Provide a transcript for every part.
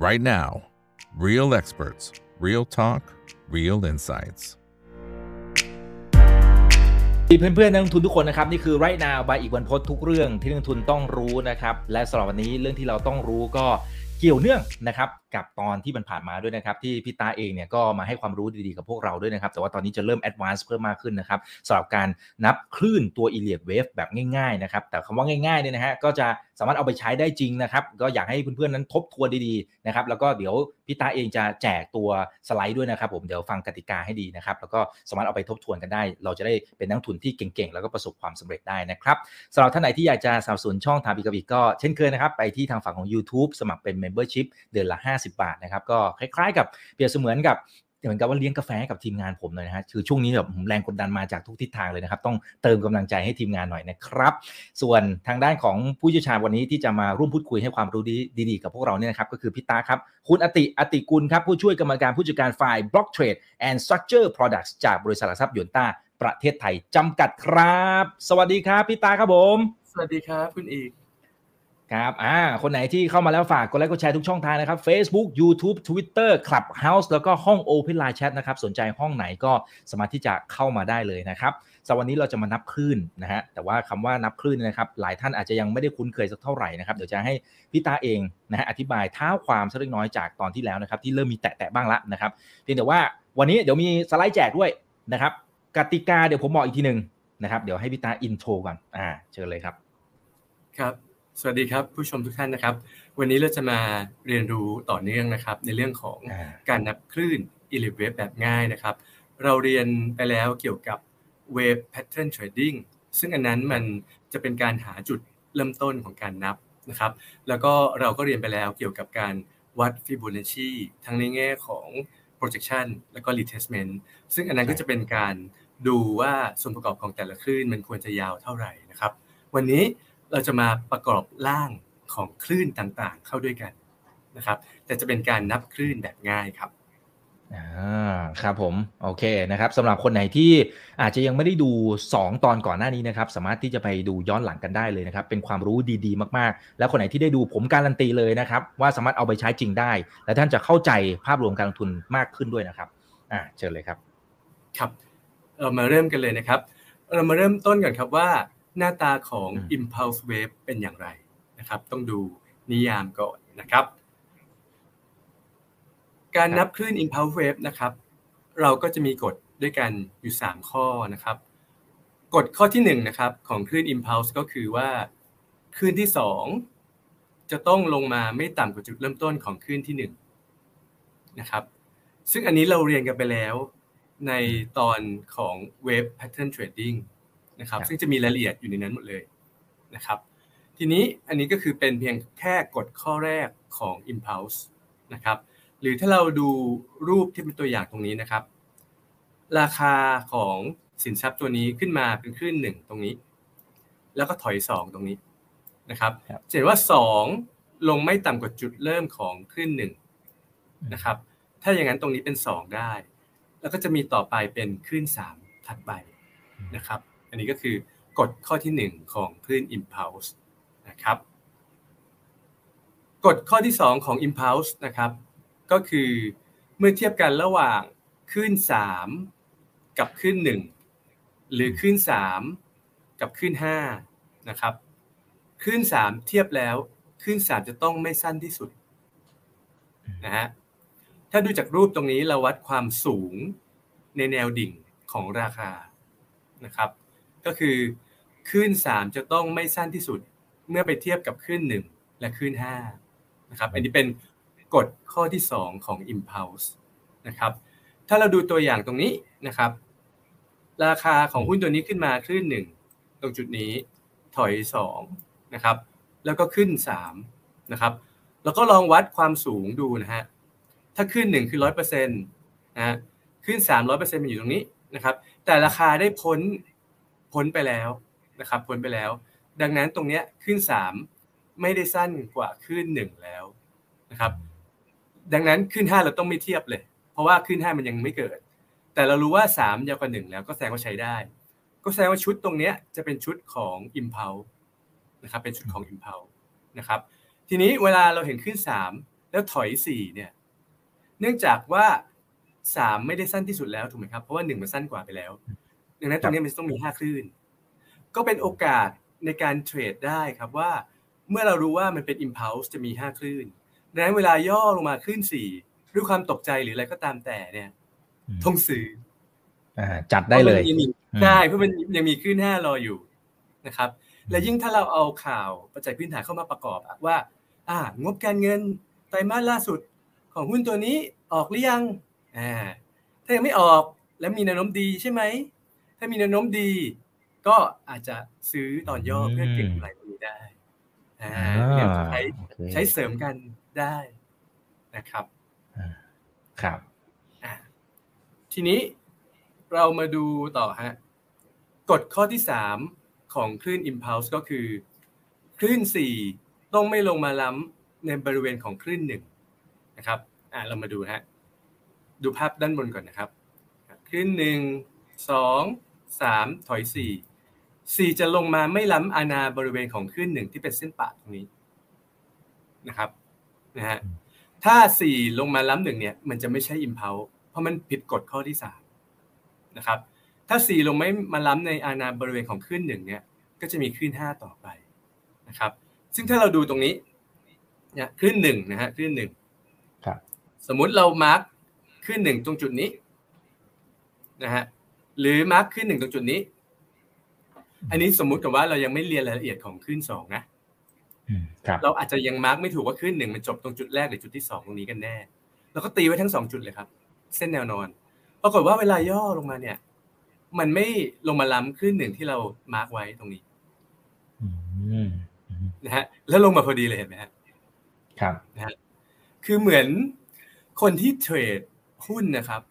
right now. Real experts, real talk, real insights. เพื่อนๆนักลงทุนทุกคนนะครับ นี่คือ Right Now by อีกวันพดทุกเรื่องที่นักลงทุนต้องรู้นะครับ และสำหรับวันนี้เรื่องที่เราต้องรู้ก็เกี่ยวเนื่องนะครับ กับตอนที่มันผ่านมาด้วยนะครับ ที่พี่ตาเองเนี่ยก็มาให้ความรู้ดีๆกับพวกเราด้วยนะครับ แต่ว่าตอนนี้จะเริ่ม advanced เพิ่มมากขึ้นนะครับสำหรับการนับคลื่นตัว e l i o t Wave แบบง่ายๆนะครับ แต่คำว่าง่ายๆเนี่ยนะฮะก็จะสามารถเอาไปใช้ได้จริงนะครับ ก็อยากให้เพื่อนๆนั้นทบทวนดีๆนะครับ แล้วก็เดี๋ยวพี่ตาเองจะแจกตัวสไลด์ด้วยนะครับ ผมเดี๋ยวฟังกติกาให้ดีนะครับ แล้วก็สามารถเอาไปทบทวนกันได้ เราจะได้เป็นนักทุนที่เก่งๆ แล้วก็ประสบความสำเร็จได้นะครับสำหรับท่านไหนที่อยากจะสนับสนุนช่องทางบีกบีก็เช่นเคยนะครับไปที่ทางฝั่งของ YouTube สมัครเป็น Membership เดือนละ50 บาทนะครับก็คล้ายๆ กับเปรียบเสมือนกับเหมือนกับว่าเลี้ยงกาแฟกับทีมงานผมเลยนะฮะคือช่วงนี้แบบแรงกดดันมาจากทุกทิศทางเลยนะครับ ต้องเติมกำลังใจให้ทีมงานหน่อยนะครับ ส่วนทางด้านของผู้เชี่ยวชาญวันนี้ที่จะมาร่วมพูดคุยให้ความรู้ดีๆ กับพวกเราเนี่ยนะครับ ก็คือพี่ตาครับ คุณอติอติกุลครับ ผู้ช่วยกรรมการผู้จัดการฝ่าย Block Trade and Structure Products จากบริษัทหลักทรัพย์ยนต้าประเทศไทยจำกัดครับ สวัสดีครับพี่ตาครับผม สวัสดีครับคุณอีก ครับอ่าคนไหนที่เข้ามาแล้วฝากกดไลค์กดแชร์ทุกช่องทางนะครับ Facebook YouTube Twitter Clubhouse แล้วก็ห้อง Open Line Chat นะครับ สนใจห้องไหนก็สามารถที่จะเข้ามาได้เลยนะครับสวันนี้เราจะมานับคลื่นนะฮะแต่ว่าคำว่านับคลื่นนะครับ หลายท่านอาจจะยังไม่ได้คุ้นเคยสักเท่าไหร่นะครับเดี๋ยวจะให้พี่ตาเองนะฮะอธิบายเท้าความสักเล็กน้อยจากตอนที่แล้วนะครับ ที่เริ่มมีแตะๆบ้างละนะครับเพียงแต่ว่าวันนี้เดี๋ยวมีสไลด์แจกด้วยนะครับกติกาเดี๋ยวผมบอกอีกทีหนึ่งนะครับเดี๋ยวให้พี่ตาอินโทรก่อนอ่าเชิญเลยครับครับ สวัสดีครับผู้ชมทุกท่านนะครับ วันนี้เราจะมาเรียนรู้ต่อเนื่องนะครับ ในเรื่องของอ่าการนับคลื่น e l i v a v e แบบง่ายนะครับ เราเรียนไปแล้วเกี่ยวกับ Wave Pattern Trading ซึ่งอันนั้นมันจะเป็นการหาจุดเริ่มต้นของการนับนะครับ แล้วก็เราก็เรียนไปแล้วเกี่ยวกับการวัด Fibonacci ทั้งในแง่ของ projection แล้วก็ retracement ซึ่งอันนั้นก็จะเป็นการดูว่าส่วนประกอบของแต่ละคลื่นมันควรจะยาวเท่าไหร่นะครับ วันนี้ เราจะมาประกอบร่างของคลื่นต่างๆ เข้าด้วยกันนะครับ แต่จะเป็นการนับคลื่นแบบง่ายครับอ่าครับผมโอเคนะครับสำหรับคนไหนที่อาจจะยังไม่ได้ดู 2 ตอนก่อนหน้านี้นะครับ สามารถที่จะไปดูย้อนหลังกันได้เลยนะครับ เป็นความรู้ดีๆ มากๆ แล้วคนไหนที่ได้ดูผมการันตีเลยนะครับ ว่าสามารถเอาไปใช้จริงได้ และท่านจะเข้าใจภาพรวมการลงทุนมากขึ้นด้วยนะครับอ่าเชิญเลยครับ ครับ เรามาเริ่มกันเลยนะครับ เรามาเริ่มต้นก่อนครับว่า หน้าตาของอืม impulse wave เป็นอย่างไรนะครับ ต้องดูนิยามก่อนนะครับ การนับคลื่น impulse wave นะครับ เราก็จะมีกฎด้วยกันอยู่ 3 ข้อนะครับกฎข้อที่1นะครับของคลื่น impulse ก็คือว่าคลื่นที่ 2 จะต้องลงมาไม่ต่ำกว่าจุดเริ่มต้นของคลื่นที่1นะครับซึ่งอันนี้เราเรียนกันไปแล้วในตอนของ Wave Pattern Trading นะครับครับ ซึ่งจะมีรายละเอียดอยู่ในนั้นหมดเลยนะครับ ทีนี้อันนี้ก็คือเป็นเพียงแค่กฎข้อแรกของ Impulse นะครับ หรือถ้าเราดูรูปที่เป็นตัวอย่างตรงนี้นะครับ ราคาของสินทรัพย์ตัวนี้ขึ้นมาเป็นคลื่นหนึ่งตรงนี้ แล้วก็ถอยสองตรงนี้นะครับครับจะเห็นว่าสองลงไม่ต่ำกว่าจุดเริ่มของคลื่นหนึ่งนะครับ ถ้าอย่างนั้นตรงนี้เป็น2ได้ แล้วก็จะมีต่อไปเป็นคลื่น3ถัดไปนะครับ อันนี้ก็คือกฎข้อที่ 1 ของคลื่น impulse นะครับกฎข้อที่ 2 ของ impulse นะครับก็คือเมื่อเทียบกันระหว่างคลื่น 3 กับคลื่น 1 หรือคลื่น 3 กับคลื่น5นะครับคลื่น 3 เทียบแล้วคลื่น 3 จะต้องไม่สั้นที่สุดนะฮะถ้าดูจากรูปตรงนี้เราวัดความสูงในแนวดิ่งของราคานะครับ ก็คือคลื่น3 จะต้องไม่สั้นที่สุดเมื่อไปเทียบกับคลื่น 1 และคลื่น5นะครับอันนี้เป็นกฎข้อที่ 2 ของ impulse นะครับถ้าเราดูตัวอย่างตรงนี้นะครับ ราคาของหุ้นตัวนี้ขึ้นมาคลื่น 1 ตรงจุดนี้ถอย2นะครับแล้วก็ขึ้น3นะครับแล้วก็ลองวัดความสูงดูนะฮะถ้าขึ้นหนึ่งคือร้อยเปอร์เซ็นต์นะฮะขึ้นสามร้อยเปอร์เซ็นต์มันอยู่ตรงนี้นะครับแต่ราคาได้พ้น พ้นไปแล้วนะครับพ้นไปแล้ว ดังนั้นตรงเนี้ยขึ้นสามไม่ได้สั้นกว่าขึ้นหนึ่งแล้วนะครับดังนั้นขึ้นห้าเราต้องไม่เทียบเลย เพราะว่าขึ้นห้ามันยังไม่เกิด แต่เรารู้ว่าสามยาวกว่าหนึ่งแล้วก็แสดงว่าใช้ได้ ก็แสดงว่าชุดตรงเนี้ยจะเป็นชุดของ impulse นะครับเป็นชุดของ impulse นะครับทีนี้เวลาเราเห็นขึ้นสามแล้วถอยสี่เนี่ยเนื่องจากว่าสามไม่ได้สั้นที่สุดแล้วถูกไหมครับเพราะว่าหนึ่งมันสั้นกว่าไปแล้ว ดังนั้นตรงนี้มันต้องมีห้าคลื่น ก็เป็นโอกาสในการเทรดได้ครับว่า เมื่อเรารู้ว่ามันเป็น impulse จะมีห้าคลื่นดังนั้นเวลาย่อลงมาคลื่นสี่ด้วยความตกใจหรืออะไรก็ตามแต่เนี่ยต้องซื้ออ่าจัดได้เลยใช่เพราะมันยังมีคลื่นห้ารออยู่นะครับ และยิ่งถ้าเราเอาข่าวปัจจัยพื้นฐานเข้ามาประกอบว่า อ่างบการเงินไตรมาสล่าสุดของหุ้นตัวนี้ออกหรือยังอ่าถ้ายังไม่ออกแล้วมีแนวโน้มดีใช่ไหม ถ้ามีแนวโน้มดี ก็อาจจะซื้อตอนย่อเพื่อเก็งกำไรตรงนี้ได้อ่าใช้ใช้เสริมกันได้นะครับครับทีนี้เรามาดูต่อฮะกฎข้อที่สามของคลื่น impulse ก็คือ คลื่นสี่ต้องไม่ลงมาล้ำในบริเวณของคลื่นหนึ่งนะครับอ่าเรามาดูฮะดูภาพด้านบนก่อนนะครับ คลื่นหนึ่งสอง สามถอยสี่สี่จะลงมาไม่ล้ำอาณาบริเวณของคลื่นหนึ่งที่เป็นเส้นปะตรงนี้นะครับนะฮะถ้าสี่ลงมาล้ำหนึ่งเนี่ย มันจะไม่ใช่ impulse เพราะมันผิดกฎข้อที่สามนะครับ ถ้าสี่ลงไม่มาล้ำในอาณาบริเวณของคลื่นหนึ่งเนี่ย ก็จะมีคลื่นห้าต่อไปนะครับ ซึ่งถ้าเราดูตรงนี้เนี่ยคลื่นหนึ่งนะฮะคลื่นหนึ่งครับสมมุติเรามาร์คคลื่นหนึ่งตรงจุดนี้นะฮะ หรือมาร์คคลื่นหนึ่งตรงจุดนี้ อันนี้สมมุติกับว่าเรายังไม่เรียนรายละเอียดของคลื่นสองนะครับเราอาจจะยังมาร์กไม่ถูกว่าคลื่นหนึ่งมันจบตรงจุดแรกหรือจุดที่สองตรงนี้กันแน่เราก็ตีไว้ทั้งสองจุดเลยครับ เส้นแนวนอน ปรากฏว่าเวลาย่อลงมาเนี่ย มันไม่ลงมาล้ำคลื่นหนึ่งที่เรามาร์กไว้ตรงนี้นะฮะ แล้วลงมาพอดีเลยเห็นไหมฮะครับนะฮะคือเหมือนคนที่เทรดหุ้นนะครับ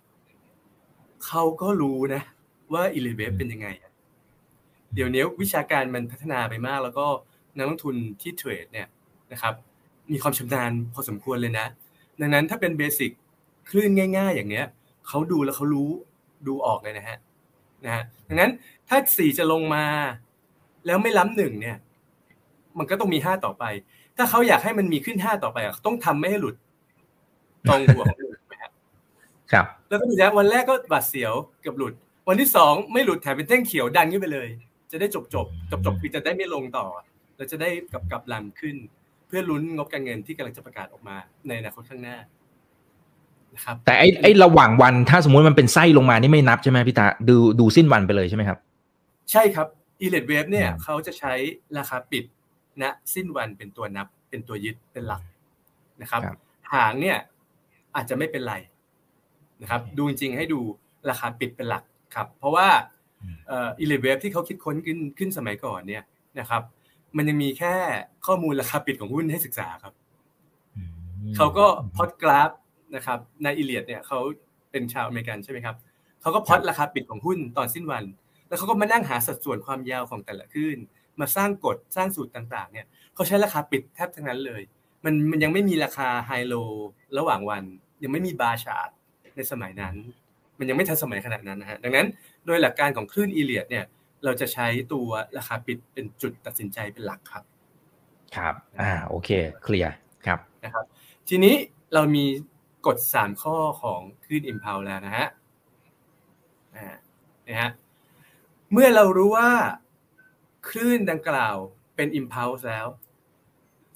เขาก็รู้นะว่า Elliott Wave เป็นยังไง เดี๋ยวนี้วิชาการมันพัฒนาไปมาก แล้วก็นักลงทุนที่เทรดเนี่ยนะครับ มีความชำนาญพอสมควรเลยนะ ดังนั้นถ้าเป็น basic คลื่นง่าย ๆ อย่างเนี้ยเขาดูแล้วเขารู้ดูออกเลยนะฮะนะฮะดังนั้นถ้าสี่จะลงมา แล้วไม่ล้ำหนึ่งเนี่ย มันก็ต้องมีห้าต่อไป ถ้าเขาอยากให้มันมีขึ้นห้าต่อไปต้องทำไม่ให้หลุดตรงหัวของหลุดนะครับ แล้วก็ดูนะวันแรกก็บาดเสียวเกือบหลุด วันที่สองไม่หลุดแถมเป็นเท่งเขียวดันขึ้นไปเลย จะได้จบจบจบจบคือจะได้ไม่ลงต่อเราจะได้กับกับลันขึ้น เพื่อลุ้นงบการเงินที่กำลังจะประกาศออกมาในอนาคตข้างหน้านะครับแต่ไอ้ไอ้ระหว่างวันถ้าสมมุติมันเป็นไส้ลงมานี่ไม่นับใช่ไหมพี่ตาดูดูสิ้นวันไปเลยใช่ไหมครับ ใช่ครับ e l e t Wave เนี่ยเขาจะใช้ราคาปิดณสิ้นวันเป็นตัวนับเป็นตัวยึดเป็นหลักนะครับ หางเนี่ยอาจจะไม่เป็นไร นะครับดูจริงๆให้ดูราคาปิดเป็นหลักครับเพราะว่าเอ่อ e l e t Wave ที่เขาคิดค้นขึ้นขึ้นสมัยก่อนเนี่ยนะครับ มันยังมีแค่ข้อมูลราคาปิดของหุ้นให้ศึกษาครับเขาก็พอดกราฟนะครับนายอิเลียดเนี่ยเขาเป็นชาวอเมริกันใช่ไหมครับเขาก็พอดราคาปิดของหุ้นตอนสิ้นวัน แล้วเขาก็มานั่งหาสัดส่วนความยาวของแต่ละขึ้นมาสร้างกฎสร้างสูตรต่าง ๆ เนี่ยเขาใช้ราคาปิดแทบทั้งนั้นเลย มันมันยังไม่มีราคาไฮโลระหว่างวัน ยังไม่มีบาร์ชาร์ต ในสมัยนั้น มันยังไม่ทันสมัยขนาดนั้นนะฮะดังนั้นโดยหลักการของคลื่นอีเลียดเนี่ยเราจะใช้ตัวราคาปิดเป็นจุดตัดสินใจเป็นหลักครับ ครับอ่าโอเคเคลียร์ครับนะครับ ทีนี้เรามีกฎสามข้อของคลื่น impulse แล้วนะฮะอ่านะฮะเมื่อเรารู้ว่าคลื่นดังกล่าวเป็น impulse แล้ว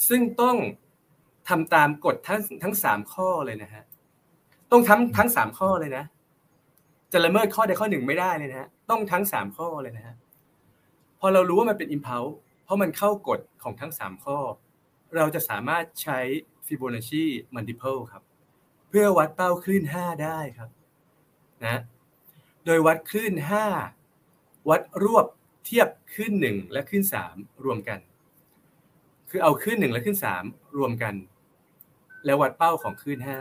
ซึ่งต้องทำตามกฎทั้งทั้งสามข้อเลยนะฮะ ต้องทั้งทั้งสามข้อเลยนะ จะละเมิดข้อใดข้อหนึ่งไม่ได้เลยนะฮะต้องทั้งสามข้อเลยนะฮะพอเรารู้ว่ามันเป็น impulse เพราะมันเข้ากฎของทั้งสามข้อ เราจะสามารถใช้ Fibonacci multiple ครับ เพื่อวัดเป้าคลื่นห้าได้ครับนะโดยวัดคลื่นห้าวัดรวบเทียบคลื่นหนึ่งและคลื่นสามรวมกัน คือเอาคลื่นหนึ่งและคลื่นสามรวมกัน แล้ววัดเป้าของคลื่นห้า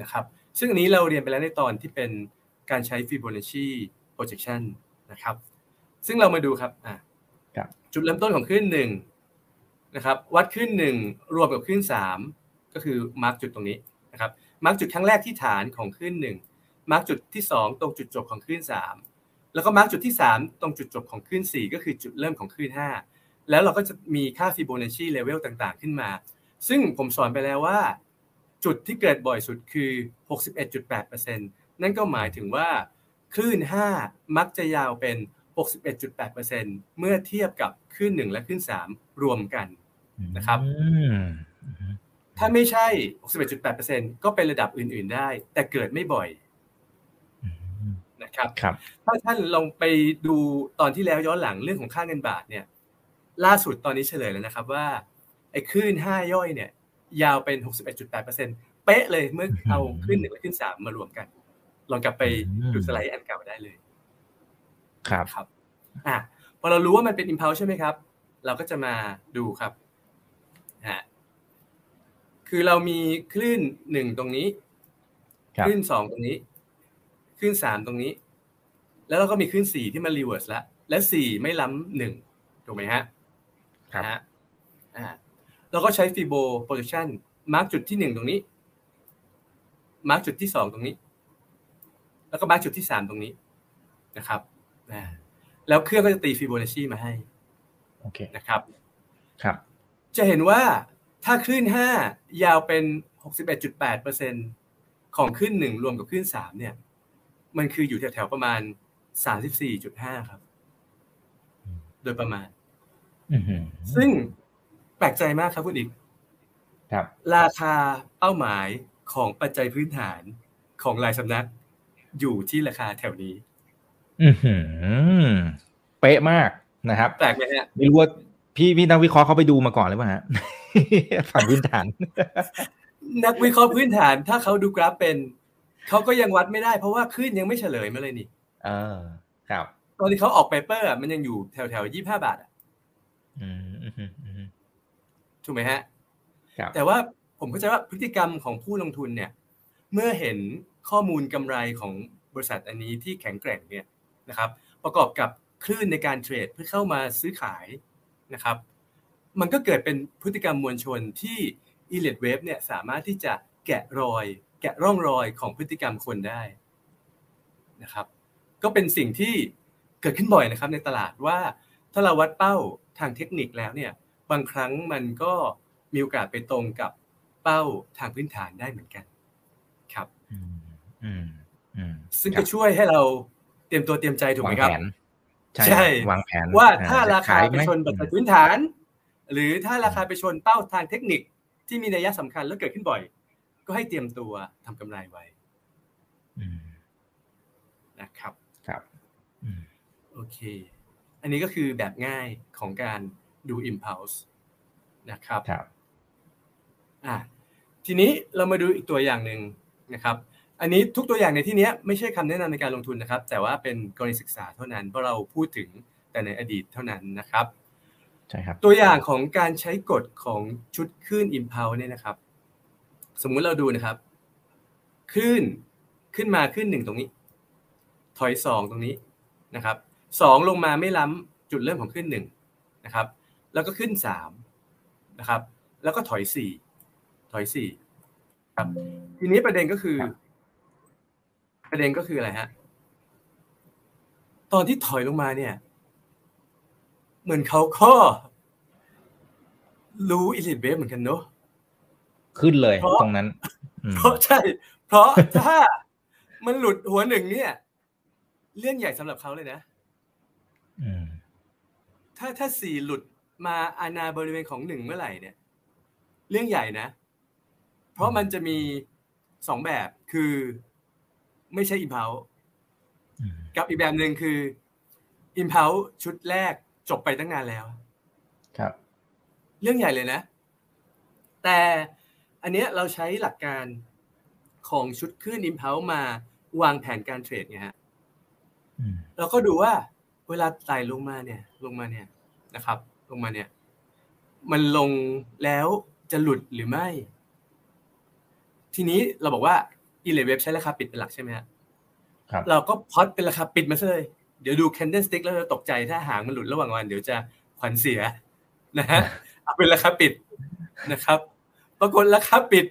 นะครับ ซึ่งอันนี้เราเรียนไปแล้วในตอนที่เป็นการใช้ Fibonacci projection นะครับ ซึ่งเรามาดูครับอะจุดเริ่มต้นของคลื่นหนึ่งนะครับ วัดคลื่นหนึ่งรวมกับคลื่นสามก็คือ mark จุดตรงนี้นะครับ mark จุดครั้งแรกที่ฐานของคลื่นหนึ่ง mark จุดที่สองตรงจุดจบของคลื่นสามแล้วก็ mark จุดที่สามตรงจุดจบของคลื่นสี่ก็คือจุดเริ่มของคลื่นห้าแล้วเราก็จะมีค่า Fibonacci level ต่างๆ ขึ้นมา ซึ่งผมสอนไปแล้วว่า จุดที่เกิดบ่อยสุดคือ 61.8%นั่นก็หมายถึงว่า คลื่น 5 มักจะยาวเป็น 61.8%เมื่อเทียบกับคลื่น 1 และคลื่น 3 รวมกันนะครับถ้าไม่ใช่ 61.8%ก็เป็นระดับอื่น ๆได้ แต่เกิดไม่บ่อยนะครับครับถ้าท่านลองไปดูตอนที่แล้วย้อนหลังเรื่องของค่าเงินบาทเนี่ย ล่าสุดตอนนี้เฉลยแล้วนะครับว่าไอ้คลื่นห้าย่อยเนี่ย ยาวเป็น 61.8%เป๊ะเลยเมื่อเอาคลื่นหนึ่งและคลื่นสามมารวมกัน ลองกลับไปดูสไลด์อันเก่าได้เลย ครับครับอะพอเรารู้ว่ามันเป็น impulse ใช่ไหมครับ เราก็จะมาดูครับฮะคือเรามีคลื่นหนึ่งตรงนี้ครับคลื่นสองตรงนี้ คลื่นสามตรงนี้ แล้วเราก็มีคลื่นสี่ที่มัน reverse แล้ว และสี่ไม่ล้ำหนึ่งถูกไหมฮะครับนะฮะอ่า เราก็ใช้ Fibo projection mark จุดที่หนึ่งตรงนี้ mark จุดที่สองตรงนี้ แล้วก็ mark จุดที่สามตรงนี้นะครับอ่าแล้วเครื่องก็จะตีฟิโบนัชชีมาให้โอเคนะครับ ครับ จะเห็นว่าถ้าคลื่นห้ายาวเป็น61.8%ของคลื่นหนึ่งรวมกับคลื่นสามเนี่ย มันคืออยู่แถวๆประมาณ34.5ครับ โดยประมาณอือหือซึ่ง แปลกใจมากครับคุณอีกครับ ราคาเป้าหมายของปัจจัยพื้นฐานของรายสำนัก อยู่ที่ราคาแถวนี้ อือหือเป๊ะมากนะครับ แปลกไหมฮะไม่รู้ว่าพี่พี่นักวิเคราะห์เขาไปดูมาก่อนหรือเปล่าฮะฝั่งพื้นฐาน นักวิเคราะห์พื้นฐาน ถ้าเขาดูกราฟเป็นเขาก็ยังวัดไม่ได้ เพราะว่าคลื่นยังไม่เฉลยมาเลยนี่เออครับ ตอนที่เขาออกเปเปอร์อะมันยังอยู่แถวแถวยี่ห้าบาทอะ ถูกไหมฮะครับแต่ว่าผมเข้าใจว่าพฤติกรรมของผู้ลงทุนเนี่ย เมื่อเห็นข้อมูลกำไรของบริษัทอันนี้ที่แข็งแกร่งเนี่ยนะครับ ประกอบกับคลื่นในการเทรดเพื่อเข้ามาซื้อขายนะครับ มันก็เกิดเป็นพฤติกรรมมวลชนที่ e l i t Wave เนี่ยสามารถที่จะแกะรอย แกะร่องรอยของพฤติกรรมคนได้นะครับ ก็เป็นสิ่งที่เกิดขึ้นบ่อยนะครับในตลาดว่าถ้าเราวัดเป้าทางเทคนิคแล้วเนี่ย บางครั้งมันก็มีโอกาสไปตรงกับเป้าทางพื้นฐานได้เหมือนกันครับอืมอืมอืมซึ่งครัจะบช่วยให้เราเตรียมตัวเตรียมใจถูกไหมครับวางแผนใช่ใช่วางแผนว่าอ่ถ้าราคาจะขยไปหมชนปัจจัยพื้นฐาน หรือถ้าราคาไปชนเป้าทางเทคนิคที่มีนัยสำคัญแล้วเกิดขึ้นบ่อย ก็ให้เตรียมตัวทำกำไรไว้อืมนะครับครับอืมโอเค อันนี้ก็คือแบบง่ายของการ ดู impulse นะครับครับอะทีนี้เรามาดูอีกตัวอย่างหนึ่งนะครับ อันนี้ทุกตัวอย่างในที่เนี้ยไม่ใช่คำแนะนำในการลงทุนนะครับ แต่ว่าเป็นกรณีศึกษาเท่านั้นเพราะเราพูดถึงแต่ในอดีตเท่านั้นนะครับใช่ครับตัวอย่างของการใช้กฎของชุดคลื่น impulse เนี่ยนะครับ สมมุติเราดูนะครับคลื่นขึ้นมาขึ้นหนึ่งตรงนี้ ถอยสองตรงนี้นะครับสองลงมาไม่ล้ำจุดเริ่มของขึ้นหนึ่งนะครับ แล้วก็ขึ้นสามนะครับ แล้วก็ถอยสี่ถอยสี่ครับ ทีนี้ประเด็นก็คือครับประเด็นก็คืออะไรฮะ ตอนที่ถอยลงมาเนี่ย เหมือนเขาก็รู้อิลิทเวฟเหมือนกันเนอะขึ้นเลยเพราะตรงนั้นอืมเพราะใช่ เพราะถ้ามันหลุดหัวหนึ่งเนี่ย เรื่องใหญ่สำหรับเขาเลยนะอืมถ้าถ้าสี่หลุด มาอาณาบริเวณของหนึ่งเมื่อไหร่เนี่ย เรื่องใหญ่นะ เพราะมันจะมีสองแบบคือ ไม่ใช่อิมเพลอืมกับอีกแบบหนึ่งคืออิมเพลชุดแรกจบไปตั้งนานแล้ว ครับ เรื่องใหญ่เลยนะ แต่อันเนี้ยเราใช้หลักการของชุดคลื่นอิมเพลมาวางแผนการเทรดไงฮะอืมเราก็ดูว่าเวลาไต่ลงมาเนี่ย ลงมาเนี่ยนะครับ ลงมาเนี่ย มันลงแล้วจะหลุดหรือไม่ ทีนี้เราบอกว่าอีเลเว็บใช้ราคาปิดเป็นหลักใช่ไหมฮะครับเราก็พอดเป็นราคาปิดมาซะเลยเดี๋ยวดู candle stick แล้วเราตกใจถ้าหางมันหลุดระหว่างวัน เดี๋ยวจะขวัญเสียนะฮะเอาเป็นราคาปิดนะครับ ปรากฏราคาปิด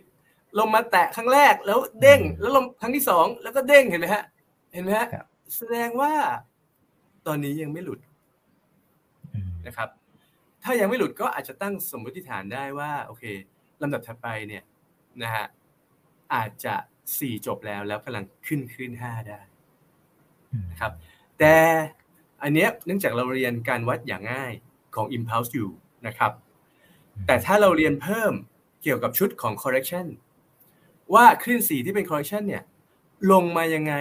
ลงมาแตะครั้งแรกแล้วเด้ง แล้วลงครั้งที่สองแล้วก็เด้งเห็นไหมฮะ เห็นไหมฮะครับแสดงว่าตอนนี้ยังไม่หลุดอืมนะครับ ถ้ายังไม่หลุดก็อาจจะตั้งสมมติฐานได้ว่าโอเคลำดับถัดไปเนี่ยนะฮะอาจจะสี่จบแล้วแล้วกำลังขึ้นขึ้นห้าได้นะครับแต่อันเนี้ยเนื่องจากเราเรียนการวัดอย่างง่ายของ impulse อยู่นะครับแต่ถ้าเราเรียนเพิ่มเกี่ยวกับชุดของ correction ว่าคลื่นสี่ที่เป็น correction เนี่ยลงมายังไง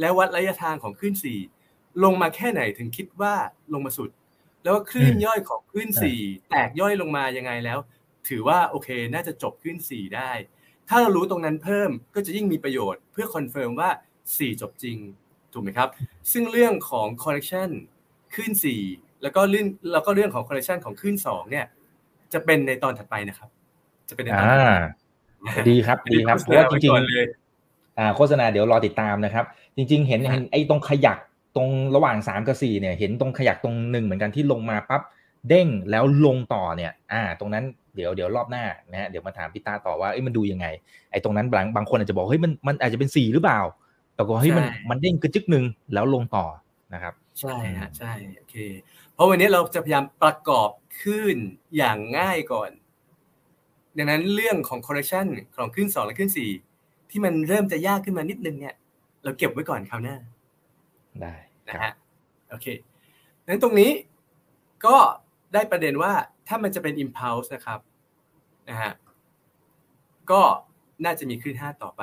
แล้ววัดระยะทางของคลื่นสี่ลงมาแค่ไหนถึงคิดว่าลงมาสุด แล้วคลื่นย่อยของคลื่นสี่แตกย่อยลงมายังไงแล้ว ถือว่าโอเคน่าจะจบคลื่นสี่ได้ ถ้าเรารู้ตรงนั้นเพิ่มก็จะยิ่งมีประโยชน์เพื่อ confirm ว่าสี่จบจริงถูกไหมครับ ซึ่งเรื่องของ correction คลื่นสี่แล้วก็เรื่องแล้วก็เรื่องของ correction ของคลื่นสองเนี่ย จะเป็นในตอนถัดไปนะครับ จะเป็นในตอนถัดไปดีครับดีครับเพราะว่าจริงๆอ่าโฆษณาเดี๋ยวรอติดตามนะครับ จริง ๆ เห็นเห็นไอ้ตรงขยัก ตรงระหว่างสามกับสี่เนี่ยเห็นตรงขยักตรงหนึ่งเหมือนกันที่ลงมาปั๊บเด้งแล้วลงต่อเนี่ย อ่า ตรงนั้นเดี๋ยวเดี๋ยวรอบหน้านะฮะเดี๋ยวมาถามพี่ตาต่อว่าเอ้ยมันดูยังไงไอ้ตรงนั้นบางบางคนอาจจะบอกเฮ้ยมันมันอาจจะเป็นสี่หรือเปล่าแต่ก็เฮ้ยมันมันเด้งกระจึกหนึ่งแล้วลงต่อนะครับ ใช่ฮะใช่โอเค เพราะวันนี้เราจะพยายามประกอบขึ้นอย่างง่ายก่อน ดังนั้นเรื่องของ correction ของขึ้นสองและขึ้นสี่ที่มันเริ่มจะยากขึ้นมานิดนึงเนี่ย เราเก็บไว้ก่อนคราวหน้าได้ นะฮะโอเคนั้นตรงนี้ก็ได้ประเด็นว่าถ้ามันจะเป็น impulse นะครับนะฮะก็น่าจะมีขึ้นห้าต่อไป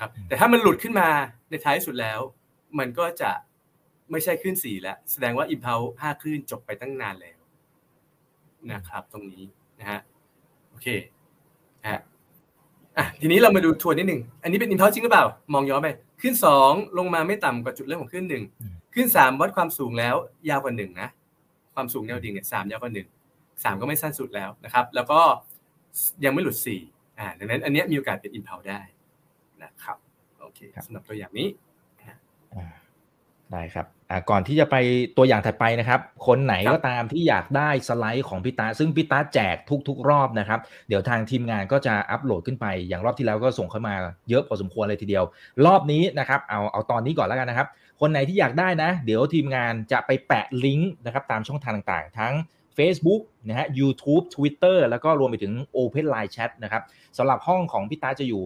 ครับแต่ถ้ามันหลุดขึ้นมาในท้ายสุดแล้ว มันก็จะไม่ใช่ขึ้นสี่แล้ว แสดงว่าอิมเพลห้าคลื่นจบไปตั้งนานแล้วนะครับ ตรงนี้นะฮะโอเคฮะ อะทีนี้เรามาดูทวนนิดหนึ่งอันนี้เป็นอิมเพลจริงหรือเปล่า มองย้อนไป ขึ้นสองลงมาไม่ต่ำกว่าจุดเริ่มของขึ้นหนึ่งขึ้นสามวัดความสูงแล้วยาวกว่าหนึ่งนะ ความสูงแนวดิ่งเนี่ยสามยาวกว่าหนึ่งสามก็ไม่สั้นสุดแล้วนะครับ แล้วก็ยังไม่หลุดสี่อ่าดังนั้นอันนี้มีโอกาสเป็นอิมเพลได้นะครับโอเคสำหรับตัวอย่างนี้ ได้ครับก่อนที่จะไปตัวอย่างถัดไปนะครับ คนไหนก็ตามที่อยากได้สไลด์ของพี่ตาซึ่งพี่ตาแจกทุก ๆ รอบนะครับ เดี๋ยวทางทีมงานก็จะอัปโหลดขึ้นไป อย่างรอบที่แล้วก็ส่งเข้ามาเยอะพอสมควรเลยทีเดียว รอบนี้นะครับเอาเอาตอนนี้ก่อนแล้วกันนะครับ คนไหนที่อยากได้นะ เดี๋ยวทีมงานจะไปแปะลิงก์นะครับตามช่องทางต่างๆ ทั้ง Facebook นะฮะ YouTube Twitter แล้วก็รวมไปถึง Open Line Chat นะครับสำหรับห้องของพี่ตาจะอยู่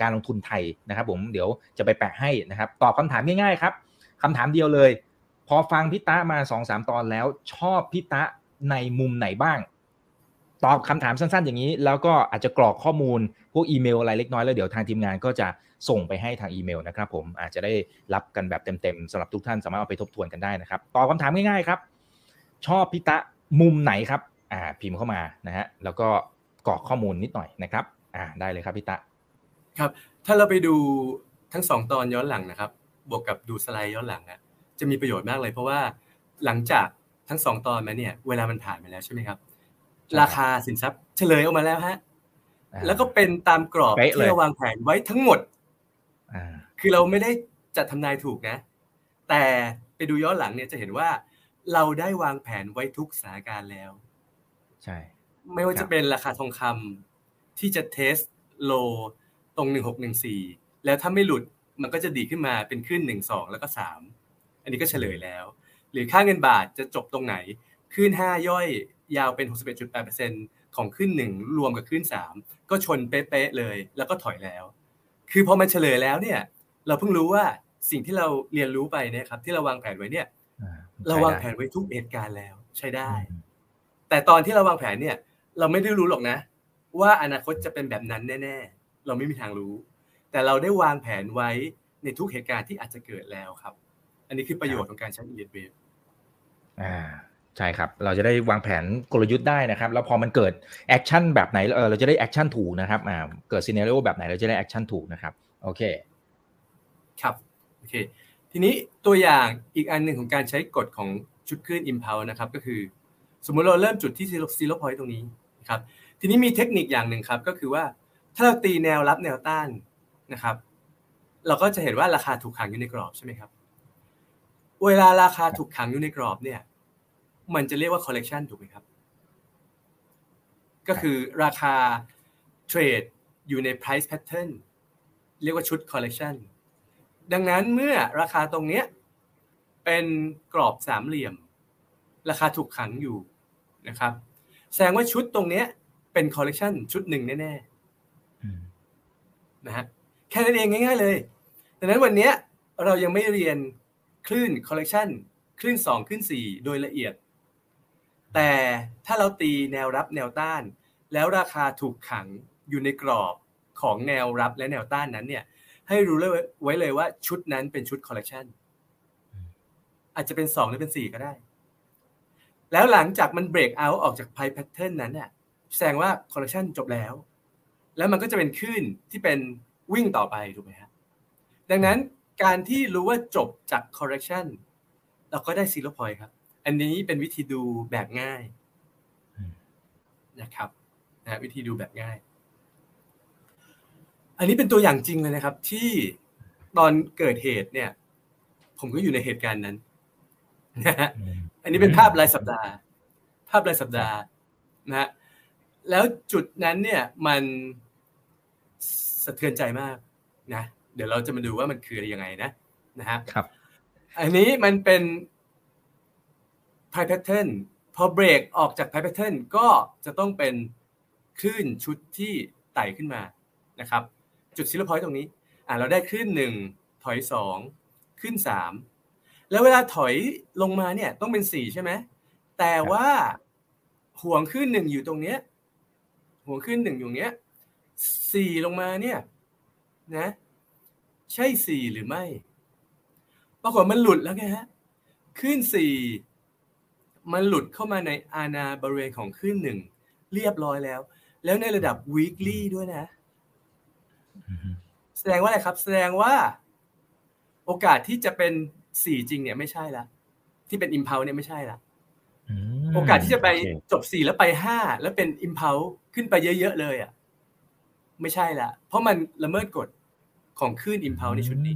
การลงทุนไทยนะครับ ผมเดี๋ยวจะไปแปะให้นะครับตอบคำถามง่ายๆครับ คำถามเดียวเลย พอฟังพี่ตามา2องสามตอนแล้ว ชอบพี่ตาในมุมไหนบ้าง ตอบคำถามสั้นๆ อย่างนี้ แล้วก็อาจจะกรอกข้อมูล พวกอีเมลอะไรเล็กน้อยแล้วเดี๋ยวทางทีมงานก็จะส่งไปให้ทางอีเมลนะครับผมอาจจะได้รับกันแบบเต็มๆสำหรับทุกท่านสามารถเอาไปทบทวนกันได้นะครับตอบคำถามง่ายๆครับ ชอบพี่ตะมุมไหนครับอ่าพิมพ์เข้ามานะฮะแล้วก็กรอกข้อมูลนิดหน่อยนะครับอ่าได้เลยครับพี่ตะครับ ถ้าเราไปดูทั้งสองตอนย้อนหลังนะครับ บวกกับดูสไลด์ย้อนหลังอะจะมีประโยชน์มากเลยเพราะว่าหลังจากทั้งสองตอนมาเนี่ย เวลามันผ่านไปแล้วใช่ไหมครับ ราคาสินทรัพย์เฉลยออกมาแล้วฮะแล้วก็เป็นตามกรอบที่เราวางแผนไว้ทั้งหมดคือเราไม่ได้จัดทำนายถูกนะ แต่ไปดูย้อนหลังเนี่ยจะเห็นว่าเราได้วางแผนไว้ทุกสถานการณ์แล้ว ใช่ ไม่ว่าจะเป็นราคาทองคำที่จะเทสโลตรงหนึ่งหกหนึ่งสี่แล้วถ้าไม่หลุด มันก็จะดีขึ้นมาเป็นขึ้นหนึ่งสองแล้วก็สามอันนี้ก็เฉลยแล้ว หรือค่าเงินบาทจะจบตรงไหน ขึ้นห้าย่อยยาวเป็นหกสิบเอ็ดจุดแปดเปอร์เซ็นของขึ้นหนึ่งรวมกับขึ้นสามก็ชนเป๊ะเลย แล้วก็ถอยแล้ว คือพอมันเฉลยแล้วเนี่ย เราเพิ่งรู้ว่าสิ่งที่เราเรียนรู้ไปเนี่ยครับ ที่เราวางแผนไว้เนี่ยเราวางแผนไว้ทุกเหตุการณ์แล้วใช้ได้ แต่ตอนที่เราวางแผนเนี่ย เราไม่ได้รู้หรอกนะ ว่าอนาคตจะเป็นแบบนั้นแน่ ๆ เราไม่มีทางรู้ แต่เราได้วางแผนไว้ในทุกเหตุการณ์ที่อาจจะเกิดแล้วครับ อันนี้คือประโยชน์ของการใช้ e เ w a v อ่าใช่ครับ เราจะได้วางแผนกลยุทธ์ได้นะครับ แล้วพอมันเกิดaction แบบไหนเออเราจะได้ action ถูกนะครับอ่าเกิด scenario แบบไหนเราจะได้ action ถูกนะครับโอเคครับโอเคทีนี้ตัวอย่างอีกอันหนึ่งของการใช้กฎของชุดคลื่น impulse นะครับก็คือ สมมุติเราเริ่มจุดที่ zero point ตรงนี้ครับทีนี้มีเทคนิคอย่างหนึ่งครับก็คือว่าถ้าเราตีแนวรับแนวต้าน นะครับ เราก็จะเห็นว่าราคาถูกขังอยู่ในกรอบใช่ไหมครับ เวลาราคาถูกขังอยู่ในกรอบเนี่ย มันจะเรียกว่า collection ถูกไหมครับ ก็คือราคาเทรดอยู่ใน price pattern เรียกว่าชุด collection ดังนั้นเมื่อราคาตรงเนี้ยเป็นกรอบสามเหลี่ยม ราคาถูกขังอยู่นะครับ แสดงว่าชุดตรงเนี้ยเป็นคอลเลกชันชุดหนึ่งแน่ๆนะฮะ แค่นั้นเองง่าย ๆ เลย ดังนั้นวันนี้เรายังไม่เรียนคลื่น correction คลื่น 2 คลื่น 4 โดยละเอียด แต่ถ้าเราตีแนวรับแนวต้าน แล้วราคาถูกขังอยู่ในกรอบของแนวรับและแนวต้านนั้นเนี่ย ให้รู้เลยไว้เลยว่าชุดนั้นเป็นชุด correction อาจจะเป็น 2 หรือเป็น 4 ก็ได้ แล้วหลังจากมัน break out ออกจาก price pattern นั้นเนี่ยแสดงว่า correction จบแล้ว แล้วมันก็จะเป็นคลื่นที่เป็น วิ่งต่อไปถูกไหมครับดังนั้นการที่รู้ว่าจบจาก correction เราก็ได้ zero point ครับ อันนี้เป็นวิธีดูแบบง่ายนะครับนะวิธีดูแบบง่าย อันนี้เป็นตัวอย่างจริงเลยนะครับ ที่ตอนเกิดเหตุเนี่ย ผมก็อยู่ในเหตุการณ์นั้นนะฮะอันนี้เป็นภาพรายสัปดาห์ ภาพรายสัปดาห์นะฮะแล้วจุดนั้นเนี่ยมัน สะเทือนใจมากนะเดี๋ยวเราจะมาดูว่ามันคือยังไงนะนะครับครับ อันนี้มันเป็น p i pattern พอเบรกออกจาก p i pattern ก็จะต้องเป็นคลื่นชุดที่ไต่ขึ้นมานะครับ จุดซิลพอยต์ตรงนี้อ่าเราได้คลื่นหนึ่งถอยสองขึ้นสามแล้วเวลาถอยลงมาเนี่ยต้องเป็นสี่ใช่ไหมแต่ว่าห่วงขึ้นหนึ่งอยู่ตรงเนี้ยห่วงขึ้นหนึ่งอยู่เนี้ย สี่ลงมาเนี่ยนะ ใช่สี่หรือไม่ ปรากฏมันหลุดแล้วไงฮะขึ้นสี่มันหลุดเข้ามาในอาณาบริเวณของขึ้นหนึ่งเรียบร้อยแล้ว แล้วในระดับ weekly ด้วยนะ แสดงว่าอะไรครับ แสดงว่า โอกาสที่จะเป็นสี่จริงเนี่ยไม่ใช่ละที่เป็น impulse เนี่ยไม่ใช่ละโอกาสที่จะไปจบสี่แล้วไปห้าแล้วเป็น impulse ขึ้นไปเยอะ ๆ เลยอะ ไม่ใช่ละ เพราะมันละเมิดกฎของคลื่น impulse ในชุดนี้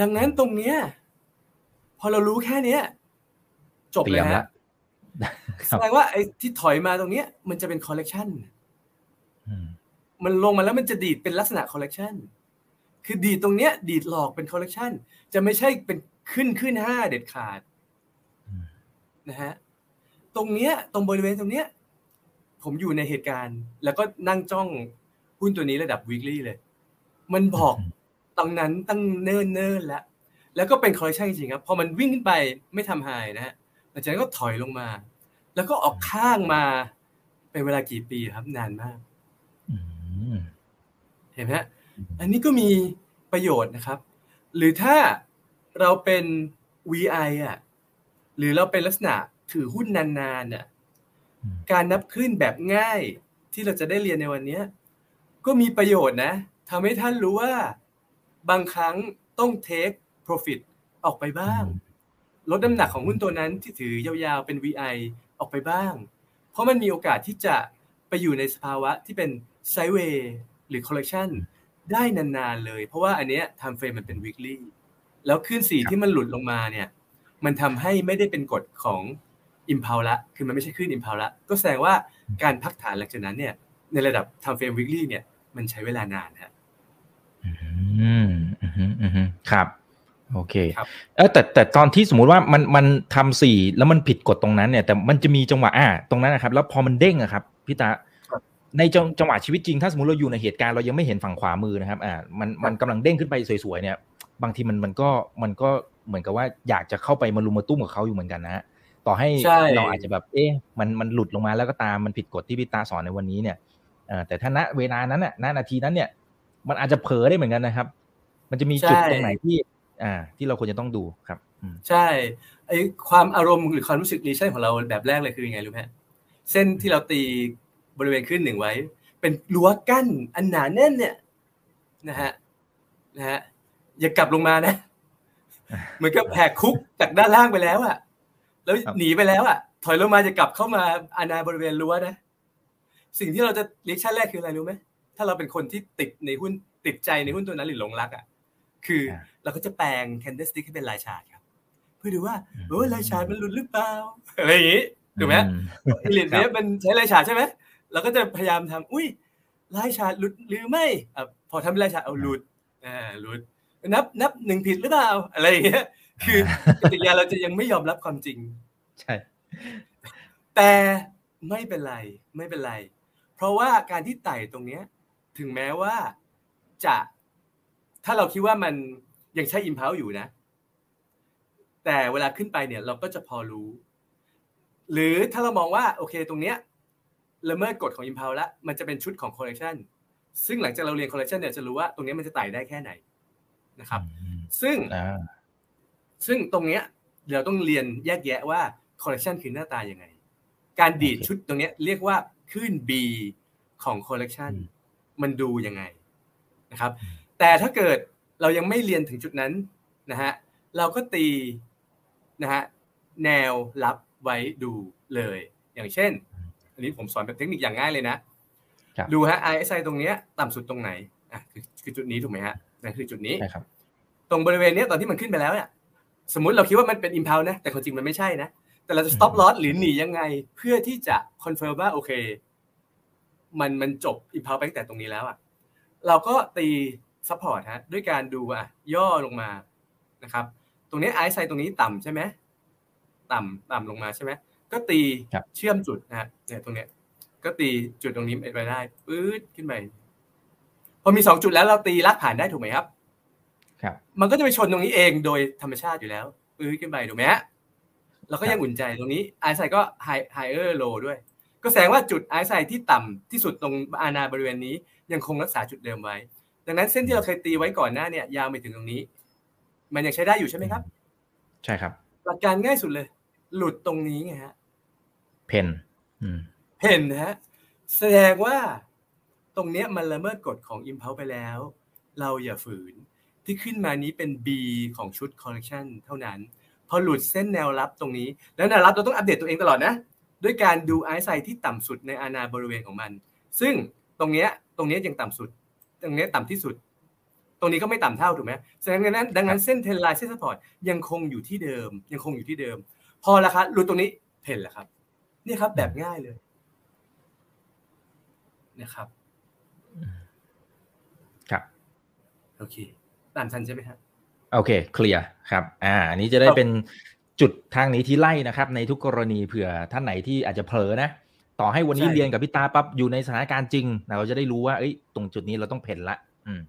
ดังนั้นตรงเนี้ย พอเรารู้แค่เนี้ย จบเลยฮะแสดงว่าไอ้ที่ถอยมาตรงเนี้ย มันจะเป็นคอลเลกชันมันลงมาแล้วมันจะดีดเป็นลักษณะ correction คือดีดตรงเนี้ย ดีดหลอกเป็น correction จะไม่ใช่เป็นขึ้นคลื่นห้าเด็ดขาดนะฮะตรงเนี้ย ตรงบริเวณตรงเนี้ย ผมอยู่ในเหตุการณ์ แล้วก็นั่งจ้องหุ้นตัวนี้ระดับ weekly เลย มันบอกตรงนั้นตั้งเนิ่นเนิ่นแล้วแล้วก็เป็น correction จริงครับพอมันวิ่งขึ้นไปไม่ทำ high นะฮะหลังจากนั้นก็ถอยลงมา แล้วก็ออกข้างมา เป็นเวลากี่ปีครับนานมากเห็นไหมฮะอันนี้ก็มีประโยชน์นะครับ หรือถ้าเราเป็น VI อะหรือเราเป็นลักษณะถือหุ้นนานๆน่ะ การนับขึ้นแบบง่ายที่เราจะได้เรียนในวันนี้ก็มีประโยชน์นะทำให้ท่านรู้ว่า บางครั้งต้องเทค profit ออกไปบ้าง ลดน้ำหนักของหุ้นตัวนั้นที่ถือยาวๆเป็น VI ออกไปบ้าง เพราะมันมีโอกาสที่จะไปอยู่ในสภาวะที่เป็นไซเวย์หรือ collection ได้นานๆเลย เพราะว่าอันเนี้ย time frame มันเป็น weekly แล้วขึ้นสีที่มันหลุดลงมาเนี่ย มันทำให้ไม่ได้เป็นกฎของ impulse ละคือมันไม่ใช่ขึ้น impulse ละก็แสดงว่าการพักฐานหลังจากนั้นเนี่ย ในระดับ time frame weekly เนี่ยมันใช้เวลานานฮะอืมอืมครับ โอเคเออแต่แต่ตอนที่สมมุติว่ามันมันทำสี่แล้วมันผิดกฎตรงนั้นเนี่ย แต่มันจะมีจังหวะอ่าตรงนั้นนะครับ แล้วพอมันเด้งอะครับพี่ตาในจังจังหวะชีวิตจริงถ้าสมมติเราอยู่ในเหตุการณ์เรายังไม่เห็นฝั่งขวามือนะครับ อ่า มันมันกำลังเด้งขึ้นไปสวยๆเนี่ย บางทีมันมันก็มันก็เหมือนกับว่าอยากจะเข้าไปมารุมมาตุ้มกับเขาอยู่เหมือนกันนะฮะ ต่อให้เราอาจจะแบบ เอ๊ะมันมันหลุดลงมาแล้วก็ตามมันผิดกฎที่พี่ตาสอนในวันนี้เนี่ยแต่ถ้าณเวลานั้นน่ะณนาทีนั้นเนี่ย มันอาจจะเผลอได้เหมือนกันนะครับ มันจะมีจุดตรงไหนที่ อ่า ที่เราควรจะต้องดูครับใช่ไอความอารมณ์หรือความรู้สึกรีชั่นของเราแบบแรกเลยคือยังไงรู้ไหมเส้นที่เราตีบริเวณขึ้นหนึ่งไว้ เป็นรั้วกั้นอันหนาแน่นเนี่ยนะฮะนะฮะอย่ากลับลงมานะ เหมือนกับแหกคุกจากด้านล่างไปแล้วอะ แล้วหนีไปแล้วอะถอยลงมาจะกลับเข้ามาอาณาบริเวณรั้วนะ สิ่งที่เราจะ reaction แรกคืออะไรรู้ไหมถ้าเราเป็นคนที่ติดในหุ้นติดใจในหุ้นตัวนั้นหรือหลงรักอะคือเราก็จะแปลง candlestick ให้เป็น line chart ครับ เพื่อดูว่าโอ้ line chart มันหลุดหรือเปล่าอะไรอย่างนี้ถูกไหม Elliott เนี้ยมันใช้ line chart ใช่ไหมเราก็จะพยายามทำอุ้ย line chart หลุดหรือไม่อะพอทำเป็น line chart อ้าวหลุดอ่าหลุดนับนับหนึ่งผิดหรือเปล่าอะไรอย่างเงี้ย คือปฏิกิริยาเราจะยังไม่ยอมรับความจริง ใช่ แต่ไม่เป็นไรไม่เป็นไร เพราะว่าการที่ไต่ตรงเนี้ย ถึงแม้ว่าจะ ถ้าเราคิดว่ามันยังใช้ impulse อยู่นะ แต่เวลาขึ้นไปเนี่ยเราก็จะพอรู้ หรือถ้าเรามองว่า โอเคตรงเนี้ยละเมิดกฎของ impulse แล้วมันจะเป็นชุดของ collection ซึ่งหลังจากเราเรียน collection เนี่ยจะรู้ว่าตรงนี้มันจะไต่ได้แค่ไหนนะครับ ซึ่งอ่า ซึ่งตรงเนี้ยเราต้องเรียนแยกแยะว่า collection คือหน้าตายังไง การดีดโอเคชุดตรงเนี้ยเรียกว่าคลื่น B ของ collection อืมมันดูยังไงนะครับ แต่ถ้าเกิดเรายังไม่เรียนถึงจุดนั้นนะฮะเราก็ตีนะฮะแนวรับไว้ดูเลย อย่างเช่น อันนี้ผมสอนเป็นเทคนิคอย่างง่ายเลยนะครับดูฮะ RSI ตรงเนี้ยต่ำสุดตรงไหนอะคือคือจุดนี้ถูกไหมฮะนั่นคือจุดนี้ใช่ครับตรงบริเวณเนี้ยตอนที่มันขึ้นไปแล้วเนี่ย สมมุติเราคิดว่ามันเป็น impulse นะแต่ความจริงมันไม่ใช่นะ แต่เราจะ stop loss หรือหนียังไง เพื่อที่จะ confirm ว่าโอเค มันมันจบ impulse ไปตั้งแต่ตรงนี้แล้วอะเราก็ตี support ฮะด้วยการดูอะย่อลงมานะครับ ตรงนี้ไอซ์ไซตรงนี้ต่ำใช่ไหมต่ำต่ำลงมาใช่ไหมก็ตีครับเชื่อมจุดนะฮะเนี่ยตรงเนี้ย ก็ตีจุดตรงนี้ไปได้ปื๊ดขึ้นไปพอมีสองจุดแล้วเราตีลากผ่านได้ถูกไหมครับครับ มันก็จะไปชนตรงนี้เองโดยธรรมชาติอยู่แล้วปื้อขึ้นไปถูกไหมฮะเราก็ยังอุ่นใจตรงนี้ไอซ์ไซก็ไฮไฮเออร์โลด้วย ก็แสดงว่าจุดไอซ์ไซที่ต่ำที่สุดตรงอาณาบริเวณนี้ยังคงรักษาจุดเดิมไว้ ดังนั้นเส้นที่เราเคยตีไว้ก่อนหน้าเนี่ยยาวไปถึงตรงนี้ มันยังใช้ได้อยู่ใช่ไหมครับ ใช่ครับหลักการง่ายสุดเลย หลุดตรงนี้ไงฮะเพนอืมเห็นนะฮะแสดงว่าตรงเนี้ยมันละเมิดกฎของ Impulse ไปแล้ว เราอย่าฝืน ที่ขึ้นมานี้เป็น B ของชุด Collection เท่านั้น พอหลุดเส้นแนวรับตรงนี้ แล้วแนวรับเราต้องอัปเดตตัวเองตลอดนะ ด้วยการดูไอซ์ไซที่ต่ำสุดในอาณาบริเวณของมัน ซึ่งตรงเนี้ยตรงเนี้ยยังต่ำสุด ตรงเนี้ยต่ำที่สุด ตรงนี้ก็ไม่ต่ำเท่าถูกไหมแสดงนั้นดังนั้นเส้นเทนไลน์เส้นสปอร์ตยังคงอยู่ที่เดิม ยังคงอยู่ที่เดิม พอละครับหลุดตรงนี้เพนแล้วครับ นี่ครับแบบง่ายเลยนะครับ ครับ โอเค ตามทันใช่ไหมครับโอเคเคลียร์ครับอ่าอันนี้จะได้ครับเป็นจุดทางหนี้ที่ไล่นะครับ ในทุกกรณีเผื่อท่านไหนที่อาจจะเผลอนะ ต่อให้วันนี้เรียนกับพี่ตาปั๊บอยู่ในสถานการณ์จริง เราจะได้รู้ว่าเอ้ยตรงจุดนี้เราต้องเพ่นละ อืม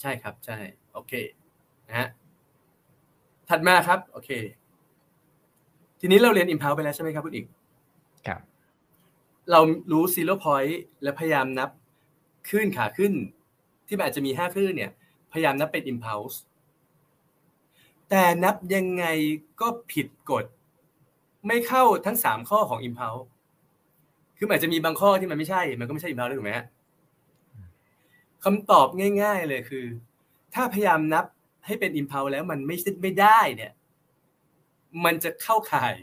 ใช่ครับใช่โอเคนะฮะถัดมาครับ โอเค ทีนี้เราเรียน impulse ไปแล้วใช่ไหมครับคุณอีกครับ เรารู้ zero point และพยายามนับคลื่นขาขึ้น ที่มันอาจจะมีห้าคลื่นเนี่ย พยายามนับเป็น impulse แต่นับยังไงก็ผิดกฎ ไม่เข้าทั้งสามข้อของ impulse คือมันอาจจะมีบางข้อที่มันไม่ใช่ มันก็ไม่ใช่ impulse ด้วยถูกไหมฮะคำตอบง่าย ๆ เลยคือ ถ้าพยายามนับให้เป็น impulse แล้วมันไม่ไม่ได้เนี่ย มันจะเข้าข่าย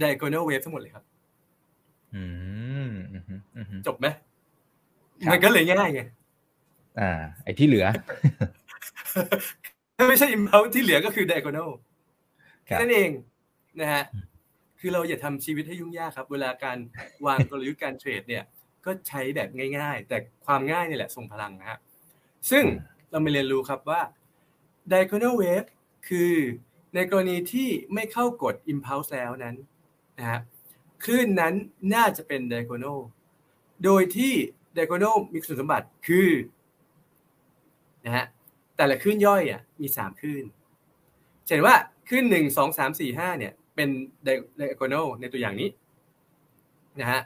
diagonal wave ทั้งหมดเลยครับอืมอืมอืมจบไหมครับมันก็เลยง่ายไง อ่า ไอ้ที่เหลือ ถ้าไม่ใช่ impulse ที่เหลือก็คือ diagonal ครัแค่บนั้นเองนะฮะคือเราอย่าทำชีวิตให้ยุ่งยากครับ เวลาการวางกลยุทธ์การเทรดเนี่ย ก็ใช้แบบง่าย ๆ แต่ความง่ายนี่แหละทรงพลังนะฮะซึ่งเรามาเรียนรู้ครับว่า diagonal wave คือในกรณีที่ไม่เข้ากฎ impulse แล้วนั้นนะฮะคลื่นนั้นน่าจะเป็น diagonal โดยที่ diagonal มีคุณสมบัติคือ นะฮะแต่ละคลื่นย่อยอะมีสามคลื่นเห็นว่าคลื่นหนึ่งสองสามสี่ห้าเนี่ย เป็น diagonal ในตัวอย่างนี้นะฮะ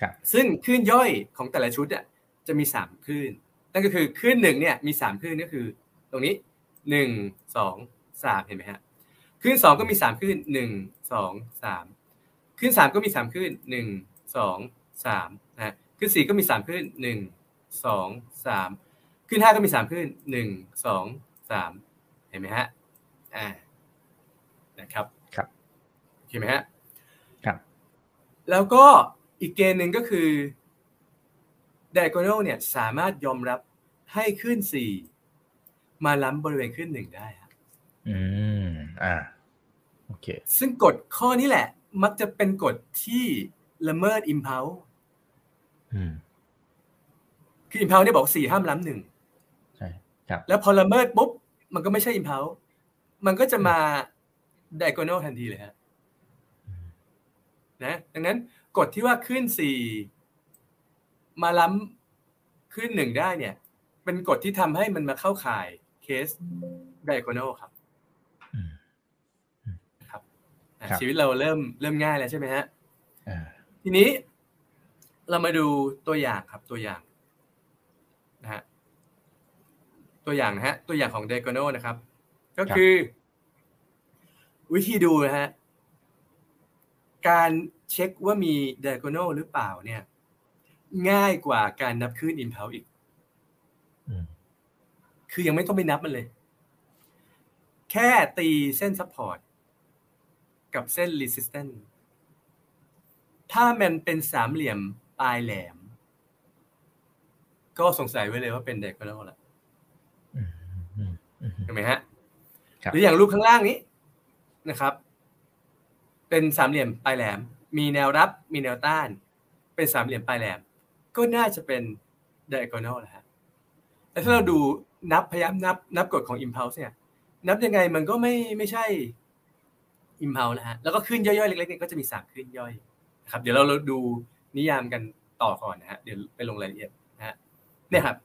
ครับซึ่งคลื่นย่อยของแต่ละชุดอะจะมีสามคลื่นนั่นก็คือคลื่นหนึ่งเนี่ยมีสามคลื่นก็คือ ตรงนี้หนึ่งสองสามเห็นไหมฮะคลื่นสองก็มีสามคลื่นหนึ่งสองสามคลื่นสามก็มีสามคลื่นหนึ่งสองสามนะฮะคลื่นสี่ก็มีสามคลื่นหนึ่งสองสาม คลื่นห้าก็มีสามคลื่นหนึ่งสองสามเห็นไหมฮะอ่านะครับครับโอเคไหมฮะครับ แล้วก็อีกเกณฑ์หนึ่งก็คือ diagonal เนี่ยสามารถยอมรับให้ขึ้นสี่มาล้ำบริเวณขึ้นหนึ่งได้ครับอืมอ่าโอเคซึ่งกฎข้อนี้แหละ มักจะเป็นกฎที่ละเมิด impulse อืมคือ impulse เนี่ยบอกสี่ห้ามล้ำหนึ่งใช่ครับ แล้วพอละเมิดปุ๊บ มันก็ไม่ใช่ impulse มันก็จะมา diagonal ทันทีเลยฮะนะดังนั้นกฎที่ว่าขึ้นสี่มาล้ขึ้นหนึ่งได้เนี่ย เป็นกฎที่ทำให้มันมาเข้าข่ายเคส diagonal ครับอืมครับอะครับชีวิตเราเริ่มเริ่มง่ายแล้วใช่ไหมฮะอ่าทีนี้เรามาดูตัวอย่างครับตัวอย่างนะฮะ ตัวอย่างนะฮะ ตัวอย่างของ diagonal นะครับ ก็คือ วิธีดูนะฮะ การเช็คว่ามี diagonal หรือเปล่าเนี่ย ง่ายกว่าการนับคลื่น impulse อีกอืมคือยังไม่ต้องไปนับมันเลย แค่ตีเส้น support กับเส้น resistance ถ้ามันเป็นสามเหลี่ยมปลายแหลม ก็สงสัยไว้เลยว่าเป็น diagonal ละอืมอืมอืม เห็นไหมฮะครับหรืออย่างรูปข้างล่างนี้นะครับ เป็นสามเหลี่ยมปลายแหลม มีแนวรับมีแนวต้าน เป็นสามเหลี่ยมปลายแหลม ก็น่าจะเป็น diagonal แหละฮะแต่ถ้าเราดูนับพยายามนับนับกฎของ impulse เนี่ย นับยังไงมันก็ไม่ไม่ใช่ impulse นะฮะแล้วก็ขึ้นย่อยๆเล็กๆเนี่ยก็จะมีสามขึ้นย่อยนะครับ เดี๋ยวเราดูนิยามกันต่อก่อนนะฮะเดี๋ยวไปลงรายละเอียดนะฮะเนี่ยครับ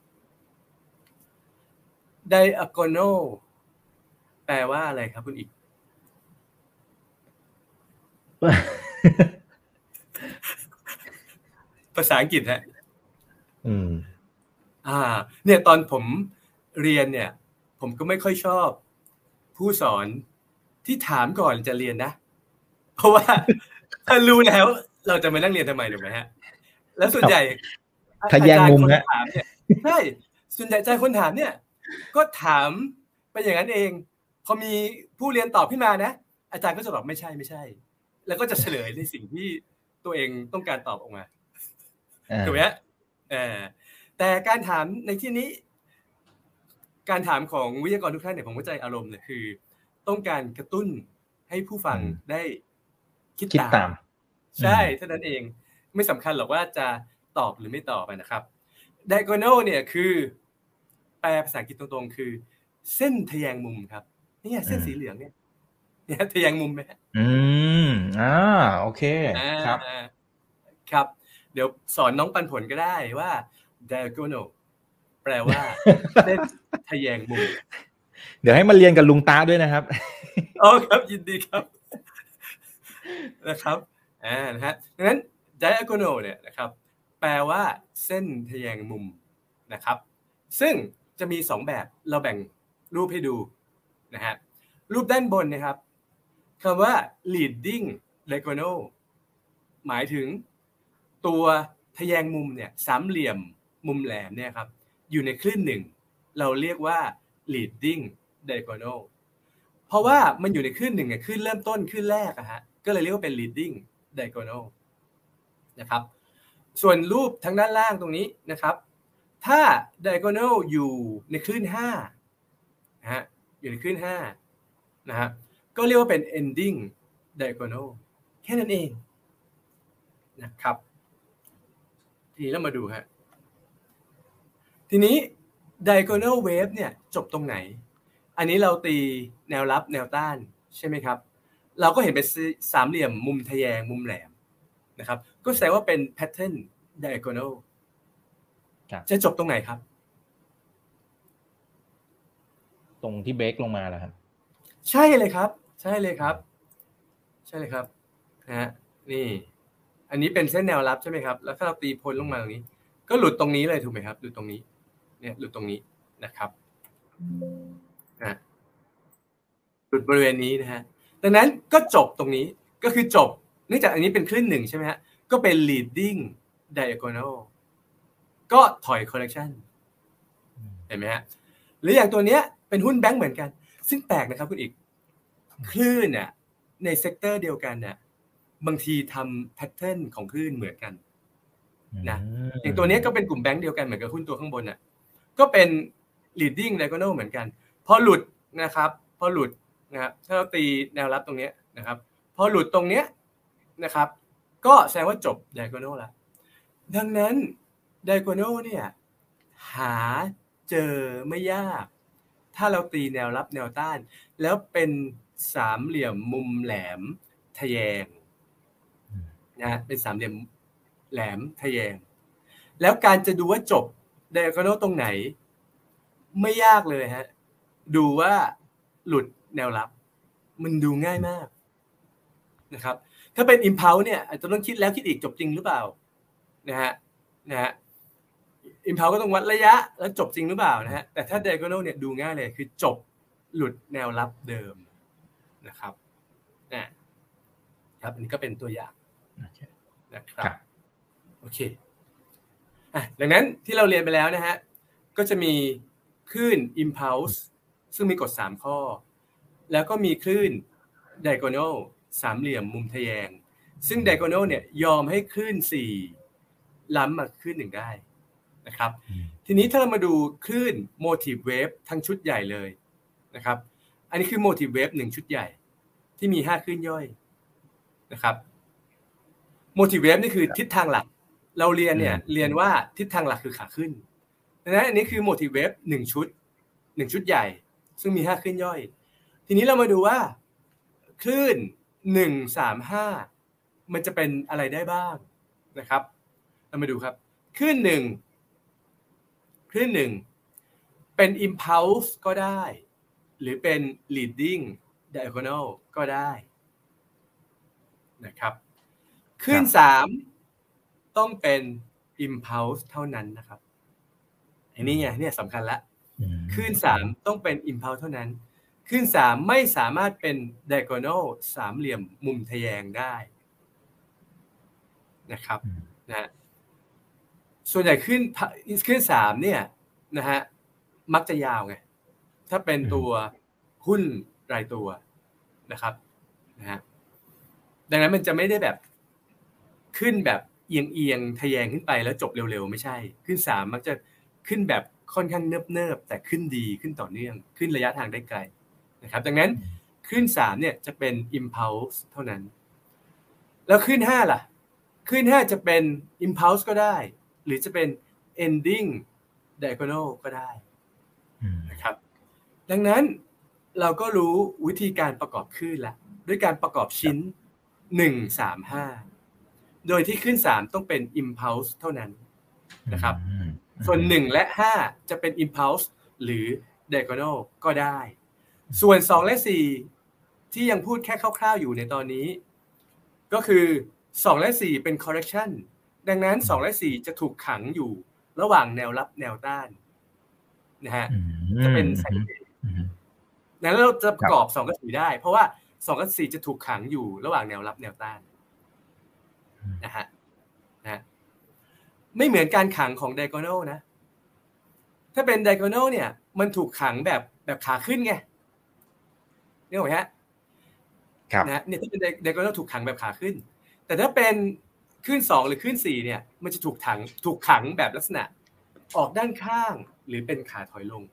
diagonal แปลว่าอะไรครับคุณอีก ภาษาอังกฤษฮะอืม อ่า เนี่ยตอนผมเรียนเนี่ย ผมก็ไม่ค่อยชอบ ผู้สอนที่ถามก่อนจะเรียนนะ เพราะว่าถ้ารู้แล้ว เราจะมานั่งเรียนทำไมถูกไหมฮะ แล้วส่วนใหญ่ทะแยงมุมอาจารย์คนฮะถามเนี่ยใช่ส่วนใหญ่อาจารย์คนถามเนี่ย ก็ถามไปอย่างนั้นเอง พอมีผู้เรียนตอบขึ้นมานะ อาจารย์ก็จะบอกไม่ใช่ไม่ใช่ แล้วก็จะเฉลยในสิ่งที่ตัวเองต้องการตอบออกมาอ่าถูกไหมฮะเออแต่การถามในที่นี้ การถามของวิทยากรทุกท่านเนี่ยผมเข้าใจอารมณ์เนี่ยคือ ต้องการกระตุ้นให้ผู้ฟังได้คิดคิดตามตาม ใช่อืมเท่านั้นเองไม่สำคัญหรอกว่าจะตอบหรือไม่ตอบอะนะครับ diagonal เนี่ยคือแป ลภาษาอังกฤษตรงๆ คือ เส้นทะแยงมุมครับนี่ไงเส้นสีเหลืองเนี่ยเนี่ยทะแยงมุมไหมฮะอืมอ่าโอเคครับอ่าครับ เดี๋ยวสอนน้องปันผลก็ได้ว่า diagonal แปลว่าเส้นทะแยงมุม เดี๋ยวให้มาเรียนกับลุงตาด้วยนะครับอ๋อครับยินดีครับนะครับอ่านะฮะดังนั้น diagonal เนี่ยนะครับ แปลว่าเส้นทะแยงมุมนะครับ ซึ่ง จะมีสองแบบเราแบ่งรูปให้ดูนะฮะรูปด้านบนนะครับคำว่า leading diagonal หมายถึงตัวทะแยงมุมเนี่ยสามเหลี่ยมมุมแหลมเนี่ยครับอยู่ในคลื่นหนึ่งเราเรียกว่า leading diagonal เพราะว่ามันอยู่ในคลื่นหนึ่งเนี่ยคลื่นเริ่มต้นคลื่นแรกอะฮะก็เลยเรียกว่าเป็น leading diagonal นะครับส่วนรูปทางด้านล่างตรงนี้นะครับ ถ้า diagonal อยู่ในคลื่นห้านะฮะอยู่ในคลื่นห้านะฮะก็เรียกว่าเป็น ending diagonal แค่นั้นเองนะครับทีนี้เรามาดูฮะทีนี้ diagonal wave เนี่ยจบตรงไหน อันนี้เราตีแนวรับแนวต้านใช่ไหมครับ เราก็เห็นเป็นสามเหลี่ยมมุมทะแยงมุมแหลมนะครับ ก็แสดงว่าเป็น pattern diagonal จะจบตรงไหนครับ ตรงที่เบรกลงมาแล้วครับ ใช่เลยครับ ใช่เลยครับ ใช่เลยครับนะฮะนี่ อันนี้เป็นเส้นแนวรับใช่ไหมครับ แล้วถ้าเราตีพ้นลงมาตรงนี้ ก็หลุดตรงนี้เลยถูกไหมครับหลุดตรงนี้ เนี่ยหลุดตรงนี้นะครับนะหลุดบริเวณนี้นะฮะดังนั้นก็จบตรงนี้ก็คือจบ เนื่องจากอันนี้เป็นคลื่นหนึ่งใช่ไหมฮะก็เป็น leading diagonal ก็ถอย correction เห็นไหมฮะหรืออย่างตัวเนี้ยเป็นหุ้นแบงก์เหมือนกัน ซึ่งแปลกนะครับคุณอีก คลื่นเนี่ยใน sector เดียวกันเนี่ยบางทีทำ pattern ของคลื่นเหมือนกันนะอย่างตัวเนี้ยก็เป็นกลุ่มแบงก์เดียวกันเหมือนกับหุ้นตัวข้างบนน่ะก็เป็น leading diagonal เหมือนกัน พอหลุดนะครับ พอหลุดนะครับถ้าเราตีแนวรับตรงเนี้ยนะครับ พอหลุดตรงเนี้ยนะครับ ก็แสดงว่าจบ diagonal แล้วดังนั้น diagonal เนี่ย หาเจอไม่ยาก ถ้าเราตีแนวรับแนวต้าน แล้วเป็นสามเหลี่ยมมุมแหลมทะแยงนะเป็นสามเหลี่ยมแหลมทะแยง แล้วการจะดูว่าจบ diagonal ตรงไหน ไม่ยากเลยฮะ ดูว่าหลุดแนวรับ มันดูง่ายมากนะครับ ถ้าเป็น impulse เนี่ยอาจจะต้องคิดแล้วคิดอีกจบจริงหรือเปล่านะฮะนะฮะ impulse ก็ต้องวัดระยะแล้วจบจริงหรือเปล่านะฮะแต่ถ้า diagonal เนี่ยดูง่ายเลยคือจบหลุดแนวรับเดิมนะครับนะครับอันนี้ก็เป็นตัวอย่างนะครับโอเคอะดังนั้นที่เราเรียนไปแล้วนะฮะก็จะมีคลื่น impulse ซึ่งมีกฎ 3 ข้อ แล้วก็มีคลื่น diagonal สามเหลี่ยมมุมทะแยง ซึ่ง diagonal เนี่ยยอมให้คลื่น 4 ล้ำมาคลื่นหนึ่งได้ นะครับ ทีนี้ถ้าเรามาดูคลื่น motive wave ทั้งชุดใหญ่เลยนะครับ อันนี้คือ motive wave หนึ่งชุดใหญ่ ที่มี5คลื่นย่อยนะครับ motive wave นี่คือทิศทางหลัก เราเรียนเนี่ยเรียนว่าทิศทางหลักคือขาขึ้นดังนั้นอันนี้คือ motive wave หนึ่งชุดหนึ่งชุดใหญ่ ซึ่งมีห้าคลื่นย่อย ทีนี้เรามาดูว่าคลื่นหนึ่งสามห้ามันจะเป็นอะไรได้บ้างนะครับ เรามาดูครับคลื่นหนึ่ง คลื่นหนึ่งเป็น impulse ก็ได้ หรือเป็น leading diagonal ก็ได้นะครับคลื่นสามต้องเป็น impulse เท่านั้นนะครับอันนี้ไงเนี่ยสำคัญละคลื่นสามต้องเป็น impulse เท่านั้นคลื่นสามไม่สามารถเป็น diagonal สามเหลี่ยมมุมทะแยงได้นะครับนะ ส่วนใหญ่ขึ้นขึ้นสามเนี่ยนะฮะมักจะยาวไงถ้าเป็นตัวหุ้นรายตัวนะครับนะฮะดังนั้นมันจะไม่ได้แบบขึ้นแบบเอียงเอียงทะแยงขึ้นไปแล้วจบเร็วๆ ไม่ใช่ ขึ้นสามมักจะขึ้นแบบค่อนข้างเนิบๆแต่ขึ้นดีขึ้นต่อเนื่อง ขึ้นระยะทางได้ไกลนะครับ ดังนั้นขึ้นสามเนี่ยจะเป็น impulse เท่านั้น แล้วขึ้นห้าล่ะ ขึ้นห้าจะเป็น impulse ก็ได้ หรือจะเป็น ending diagonal ก็ได้นะครับ ดังนั้นเราก็รู้วิธีการประกอบคลื่นละด้วยการประกอบชิ้นหนึ่งสามห้าโดยที่ขึ้นสามต้องเป็น impulse เท่านั้นนะครับ ส่วนหนึ่งและห้าจะเป็น impulse หรือ diagonal ก็ได้ ส่วนสองและสี่ที่ยังพูดแค่คร่าวๆอยู่ในตอนนี้ ก็คือสองและสี่เป็น correction ดังนั้นสองและสี่จะถูกขังอยู่ระหว่างแนวรับแนวต้านนะฮะจะเป็นไซด์เวย์นั้นเราจะประกอบสองกับสี่ได้ เพราะว่าสองกับสี่จะถูกขังอยู่ระหว่างแนวรับแนวต้านนะฮะนะไม่เหมือนการขังของ diagonal นะ ถ้าเป็น diagonal เนี่ย มันถูกขังแบบแบบขาขึ้นไงนี่ไหมฮะครับนะเนี่ยถ้าเป็น diagonal ถูกขังแบบขาขึ้น แต่ถ้าเป็น ขึ้นสองหรือขึ้นสี่เนี่ย มันจะถูกขังถูกขังแบบลักษณะ ออกด้านข้างหรือเป็นขาถอยลง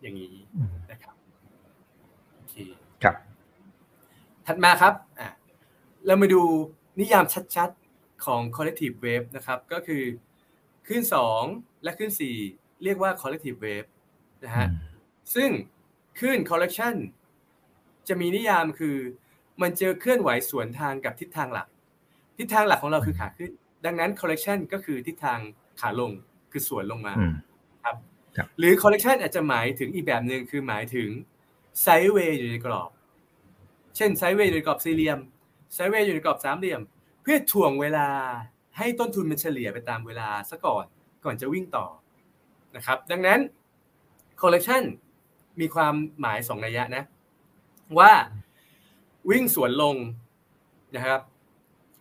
อย่างนี้นะครับโอเคครับ ถัดมาครับอะเรามาดูนิยามชัดของ collective wave นะครับ ก็คือคลื่น2 และคลื่น4 เรียกว่า collective wave นะฮะซึ่งคลื่น collection จะมีนิยามคือ มันเจอเคลื่อนไหวสวนทางกับทิศทางหลัก ทิศทางหลักของเราคือขาขึ้น ดังนั้น collection ก็คือทิศทางขาลงคือสวนลงมาครับ หรือ collection อาจจะหมายถึงอีกแบบหนึ่งคือหมายถึง sideway อยู่ในกรอบ เช่น sideway อยู่ในกรอบสี่เหลี่ยม sideway อยู่ในกรอบสามเหลี่ยมพื่อถ่วงเวลาให้ต้นทุนมันเฉลี่ยไปตามเวลาซะก่อนก่อนจะวิ่งต่อนะครับ ดังนั้น collection มีความหมายสองนัยยะนะ ว่าวิ่งสวนลงนะครับ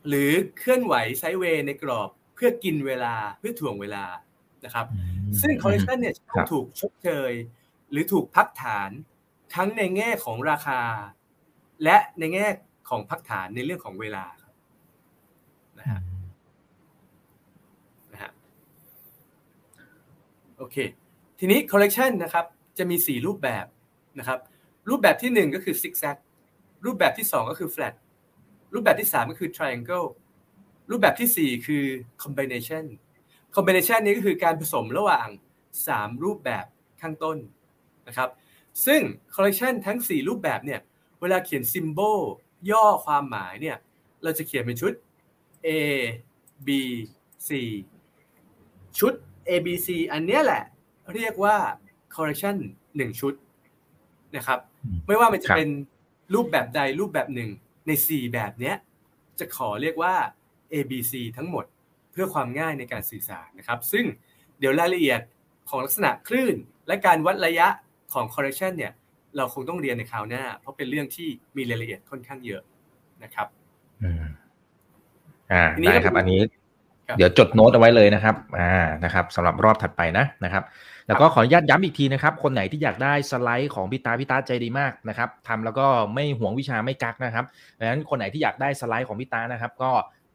หรือเคลื่อนไหวไซด์เวย์ในกรอบเพื่อกินเวลาเพื่อถ่วงเวลานะครับ ซึ่ง collection เนี่ยถูกชดเชยหรือถูกพักฐานทั้งในแง่ของราคา และในแง่ของพักฐานในเรื่องของเวลานะฮะนะฮะโอเค ทีนี้ collection นะครับ จะมี 4 รูปแบบนะครับ รูปแบบที่ 1 ก็คือ zigzag รูปแบบที่ 2 ก็คือ flat รูปแบบที่ 3 ก็คือ triangle รูปแบบที่ 4 คือ combination combination นี้ก็คือการผสมระหว่าง 3 รูปแบบข้างต้นนะครับ ซึ่ง collection ทั้ง 4 รูปแบบเนี่ยเวลาเขียน symbol ย่อความหมายเนี่ยเราจะเขียนเป็นชุด A B C ชุด ABC อันเนี้ยแหละเรียกว่า correction หนึ่งชุดนะครับ ไม่ว่ามันจะครับเป็นรูปแบบใดรูปแบบหนึ่ง ใน 4 แบบเนี้ยจะขอเรียกว่า ABC ทั้งหมดเพื่อความง่ายในการสื่อสารนะครับ ซึ่งเดี๋ยวรายละเอียดของลักษณะคลื่น และการวัดระยะของ correction เนี่ยเราคงต้องเรียนในคราวหน้า เพราะเป็นเรื่องที่มีรายละเอียดค่อนข้างเยอะนะครับอืมอ่าทีนี้ได้ครับก็อันนี้ครับ เดี๋ยวจดโน้ตเอาไว้เลยนะครับ อ่า นะครับสำหรับรอบถัดไปนะนะครับ แล้วก็ขออนุญาตย้ำอีกทีนะครับ คนไหนที่อยากได้สไลด์ของพี่ตาพี่ตาใจดีมากนะครับทำแล้วก็ไม่ห่วงวิชาไม่กักนะครับดังนั้นคนไหนที่อยากได้สไลด์ของพี่ตานะครับ ก็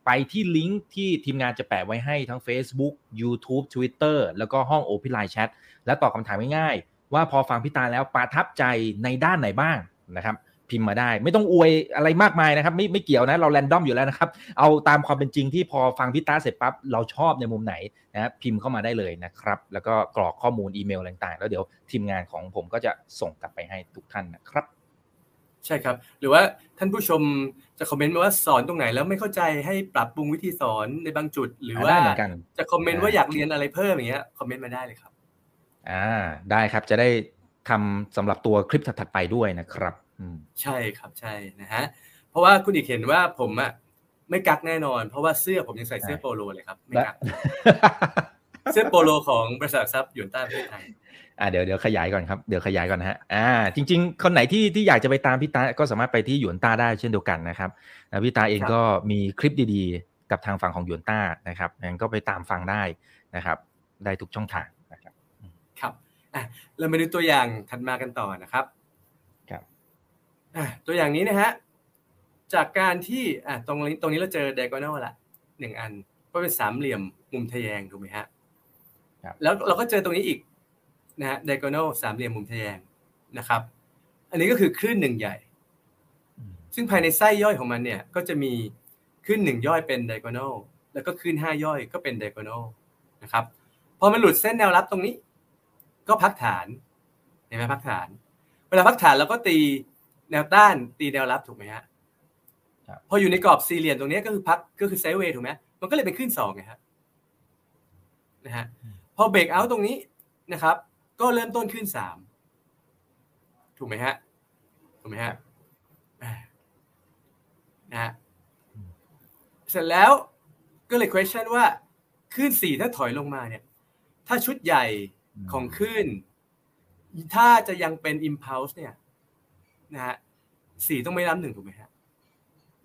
ไปที่ลิงก์ที่ทีมงานจะแปะไว้ให้ทั้ง Facebook YouTube Twitter แล้วก็ห้อง Open Line Chat และตอบคำถามง่ายๆว่าพอฟังพี่ตาแล้วประทับใจในด้านไหนบ้างนะครับ พิมพ์มาได้ ไม่ต้องอวยอะไรมากมายนะครับ ไม่ไม่เกี่ยวนะ เราแรนดอมอยู่แล้วนะครับ เอาตามความเป็นจริงที่พอฟังพี่ตาเสร็จปั๊บเราชอบในมุมไหนนะครับพิมพ์เข้ามาได้เลยนะครับ แล้วก็กรอกข้อมูลอีเมลอะไรต่างๆ แล้วเดี๋ยวทีมงานของผมก็จะส่งกลับไปให้ทุกท่านนะครับใช่ครับ หรือว่าท่านผู้ชมจะคอมเมนต์มาว่าสอนตรงไหนแล้วไม่เข้าใจให้ปรับปรุงวิธีสอนในบางจุด หรือว่าได้เหมือนกันจะคอมเมนต์ว่าอยากเรียนอะไรเพิ่มอย่างเงี้ยคอมเมนต์มาได้เลยครับ อ่าได้ครับจะได้ทำสำหรับตัวคลิปถัดๆไปด้วยนะครับอืม ใช่ครับใช่นะฮะเพราะว่าคุณอีกเห็นว่าผมอะไม่กักแน่นอน เพราะว่าเสื้อผมยังใส่เสื้อโปโลเลยครับ ไม่กักเสื้อโปโลของบริษัททรัพย์หยวนต้าประเทศไทยอ่าเดี๋ยวเดี๋ยวขยายก่อนครับเดี๋ยวขยายก่อนนะฮะอ่าจริง ๆ คนไหนที่ที่อยากจะไปตามพี่ตาก็สามารถไปที่หยวนต้าได้เช่นเดียวกันนะครับแล้วพี่ตาเองครับก็มีคลิปดีๆ กับทางฝั่งของหยวนต้านะครับงั้นก็ไปตามฟังได้นะครับ ได้ทุกช่องทางนะครับ ครับอะเรามาดูตัวอย่างถัดมากันต่อนะครับครับอะ ตัวอย่างนี้นะฮะจากการที่อะตรงนี้ตรงนี้เราเจอ diagonal ละหนึ่งอันก็เป็นสามเหลี่ยมมุมทะแยงถูกไหมฮะครับแล้วเราก็เจอตรงนี้อีกนะฮะ diagonal สามเหลี่ยมมุมทะแยงนะครับ อันนี้ก็คือคลื่นหนึ่งใหญ่อืมซึ่งภายในไส้ย่อยของมันเนี่ยก็จะมีคลื่นหนึ่งย่อยเป็น diagonal แล้วก็คลื่นห้าย่อยก็เป็น diagonal นะครับพอมันหลุดเส้นแนวรับตรงนี้ ก็พักฐานเห็นไหมพักฐาน เวลาพักฐานเราก็ตี แนวต้านตีแนวรับถูกไหมฮะครับพออยู่ในกรอบสี่เหลี่ยมตรงนี้ก็คือพักก็คือไซด์เวย์ถูกไหมมันก็เลยเป็นขึ้นสองไงฮะนะฮะพอเบรกเอาท์ตรงนี้นะครับ ก็เริ่มต้นขึ้นสามถูกไหมฮะถูกไหมฮะอ่านะฮะเสร็จแล้วก็เลย question ว่าขึ้นสี่ถ้าถอยลงมาเนี่ย ถ้าชุดใหญ่ของขึ้น ถ้าจะยังเป็น impulse เนี่ย นะฮะสี่ต้องไม่ล้ำหนึ่งถูกไหมฮะ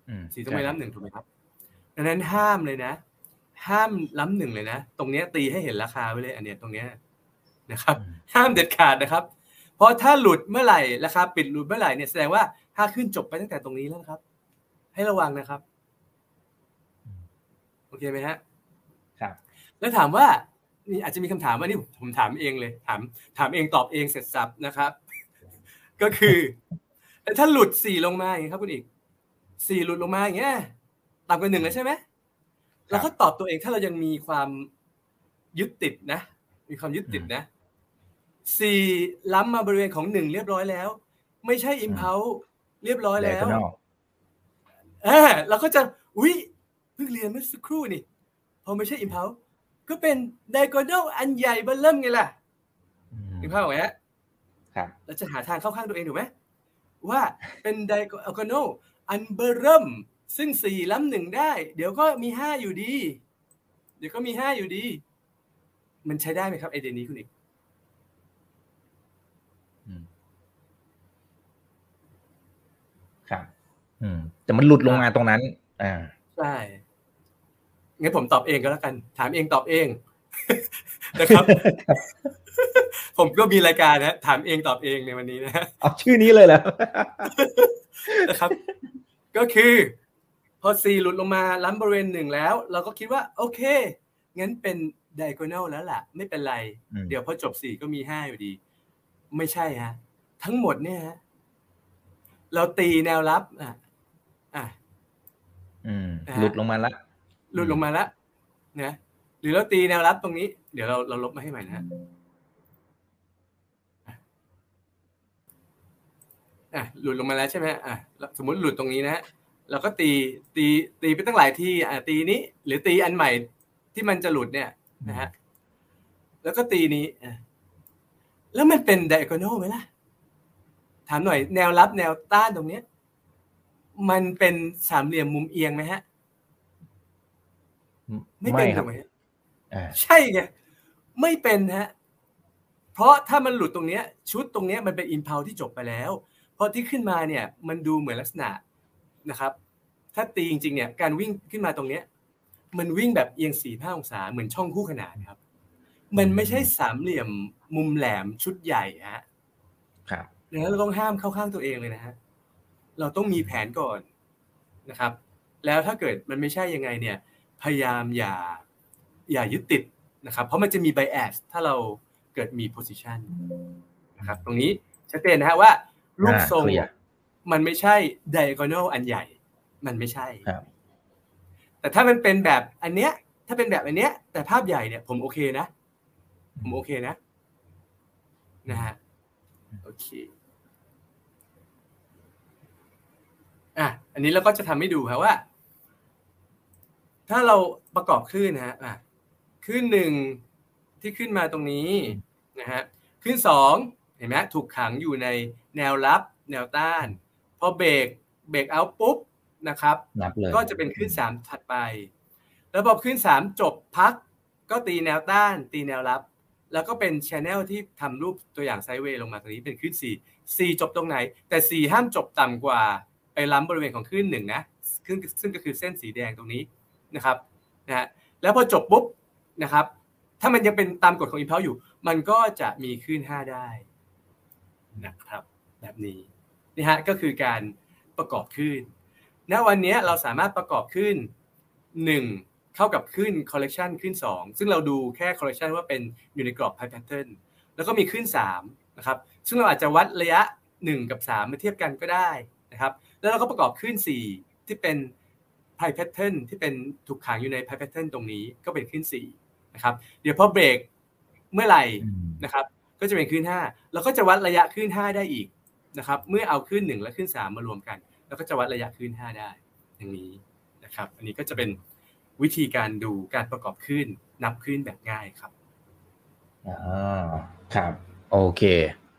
อืมสี่ต้องไม่ล้ำหนึ่งถูกไหมครับดังนั้นห้ามเลยนะ ห้ามล้ำหนึ่งเลยนะ ตรงเนี้ยตีให้เห็นราคาไว้เลย อันเนี้ยตรงเนี้ยนะครับอืมห้ามเด็ดขาดนะครับ เพราะถ้าหลุดเมื่อไหร่ราคาปิดหลุดเมื่อไหร่เนี่ยแสดงว่าถ้าขึ้นจบไปตั้งแต่ตรงนี้แล้วนะครับ ให้ระวังนะครับ โอเคไหมฮะ ครับ แล้วถามว่านี่อาจจะมีคำถามว่านี่ผมถามเองเลย ถาม ถามเองตอบเองเสร็จสับนะครับ ก็คือ แต่ถ้าหลุดสี่ลงมาอย่างนี้ครับคุณอีกสี่หลุดลงมาอย่างเงี้ยต่ำกว่าหนึ่งแล้วใช่ไหมเราก็ตอบตัวเองถ้าเรายังมีความยึดติดนะ มีความยึดติดนะสี่ล้ำมาบริเวณของหนึ่งเรียบร้อยแล้ว ไม่ใช่อิมเพลเรียบร้อยแล้ว diagonal เออเราก็จะอุ้ยเพิ่งเรียนเมื่อสักครู่นี่พอไม่ใช่ impulse ก็เป็น diagonal อันใหญ่เบ้อเริ่มไงล่ะอืมเห็นภาพไหมฮะครับเราจะหาทางเข้าข้างตัวเองถูกไหม ว่าเป็น diagonal อันเบอร์เริ่ม ซึ่งสี่ล้ำหนึ่งได้ เดี๋ยวก็มีห้าอยู่ดี เดี๋ยวก็มีห้าอยู่ดี มันใช้ได้ไหมครับไอเดียนี้คุณอีกอืมครับ อืม แต่มันหลุดลงมาตรงนั้น อ่า ใช่งั้นผมตอบเองก็แล้วกัน ถามเองตอบเองนะครับ ผมก็มีรายการนะถามเองตอบเองในวันนี้นะเอาชื่อนี้เลยเหรอนะครับ ก็คือ พอ C หลุดลงมาล้ำบริเวณหนึ่งแล้ว เราก็คิดว่า โอเค งั้นเป็น diagonal แล้วล่ะ ไม่เป็นไรอืมเดี๋ยวพอจบ4ก็มี5อยู่ดี ไม่ใช่ฮะ ทั้งหมดเนี่ยฮะเราตีแนวรับ อะอะอืมนะฮะหลุดลงมาละหลุดลงมาแล้วนะหรือเราตีแนวรับตรงนี้ เดี๋ยวเราเราลบมาให้ใหม่นะฮะอะ อะหลุดลงมาแล้วใช่ไหมอะแล้วสมมติหลุดตรงนี้นะฮะเราก็ตีตีตีไปตั้งหลายที่อะตีนี้ หรือตีอันใหม่ที่มันจะหลุดเนี่ยนะฮะแล้วก็ตีนี้แล้วมันเป็นไดอะโกนอลไหมล่ะ ถามหน่อยแนวรับแนวต้านตรงเนี้ย มันเป็นสามเหลี่ยมมุมเอียงไหมฮะ ไม่เป็นครับใช่ไงไม่เป็นฮะ เพราะถ้ามันหลุดตรงเนี้ย ชุดตรงเนี้ยมันเป็นอินพาวที่จบไปแล้ว พอที่ขึ้นมาเนี่ยมันดูเหมือนลักษณะนะครับ ถ้าตีจริงๆเนี่ยการวิ่งขึ้นมาตรงเนี้ยมันวิ่งแบบเอียงสี่ห้าองศาเหมือนช่องคู่ขนานครับ มันไม่ใช่สามเหลี่ยมมุมแหลมชุดใหญ่ฮะครับดังนั้นเราต้องห้ามเข้าข้างตัวเองเลยนะฮะเราต้องมีแผนก่อนนะครับ แล้วถ้าเกิดมันไม่ใช่ยังไงเนี่ย พยายามอย่าอย่ายึดติดนะครับ เพราะมันจะมีไบแอสถ้าเราเกิดมีโพสิชันนะครับ ตรงนี้ชัดเจนนะฮะว่า รูปทรงมันไม่ใช่ไดอะกอนอลอันใหญ่ มันไม่ใช่แต่ถ้ามันเป็นแบบอันเนี้ย ถ้าเป็นแบบอันเนี้ย แต่ภาพใหญ่เนี่ย ผมโอเคนะ ผมโอเคนะ นะฮะโอเคอะอันนี้เราก็จะทำให้ดูครับว่า ถ้าเราประกอบขึ้นนะฮะอะขึ้นหนึ่งที่ขึ้นมาตรงนี้นะฮะขึ้นสองเห็นไหมถูกขังอยู่ใน แนวรับแนวต้านพอเบรกเบรกเอาปุ๊บนะครับ ก็จะเป็นขึ้นสามถัดไปแล้วพอขึ้นสามจบพัก ก็ตีแนวต้าน ตีแนวรับ แล้วก็เป็นชแนลที่ทำรูปตัวอย่างไซด์เวย์ลงมาตรงนี้เป็นขึ้นสี่สี่จบตรงไหน แต่สี่ห้ามจบต่ำกว่าไปล้ำบริเวณของคลื่นหนึ่งนะซึ่งซึ่งก็คือเส้นสีแดงตรงนี้นะครับนะฮะแล้วพอจบปุ๊บนะครับ ถ้ามันยังเป็นตามกฎของ impulse อยู่ มันก็จะมีคลื่นห้าได้นะครับ แบบนี้นี่ฮะก็คือการประกอบคลื่นณวันนี้เราสามารถประกอบคลื่น 1 เข้ากับคลื่น correction คลื่น 2 ซึ่งเราดูแค่ correction ว่าเป็นอยู่ในกรอบ price pattern แล้วก็มีคลื่น3นะครับซึ่งเราอาจจะวัดระยะ 1 กับ 3 มาเทียบกันก็ได้นะครับแล้วเราก็ประกอบคลื่น 4 ที่เป็น price pattern ที่เป็นถูกขังอยู่ใน price pattern ตรงนี้ก็เป็นคลื่น4นะครับเดี๋ยวพอเบรกเมื่อไหร่นะครับก็จะเป็นคลื่น5เราก็จะวัดระยะคลื่น 5 ได้อีก นะครับเมื่อเอาคลื่น 1 และคลื่น 3 มารวมกัน แล้วก็จะวัดระยะคลื่น 5 ได้อย่างนี้นะครับ อันนี้ก็จะเป็นวิธีการดูการประกอบคลื่นนับขึ้นแบบง่ายครับอ่าครับโอเค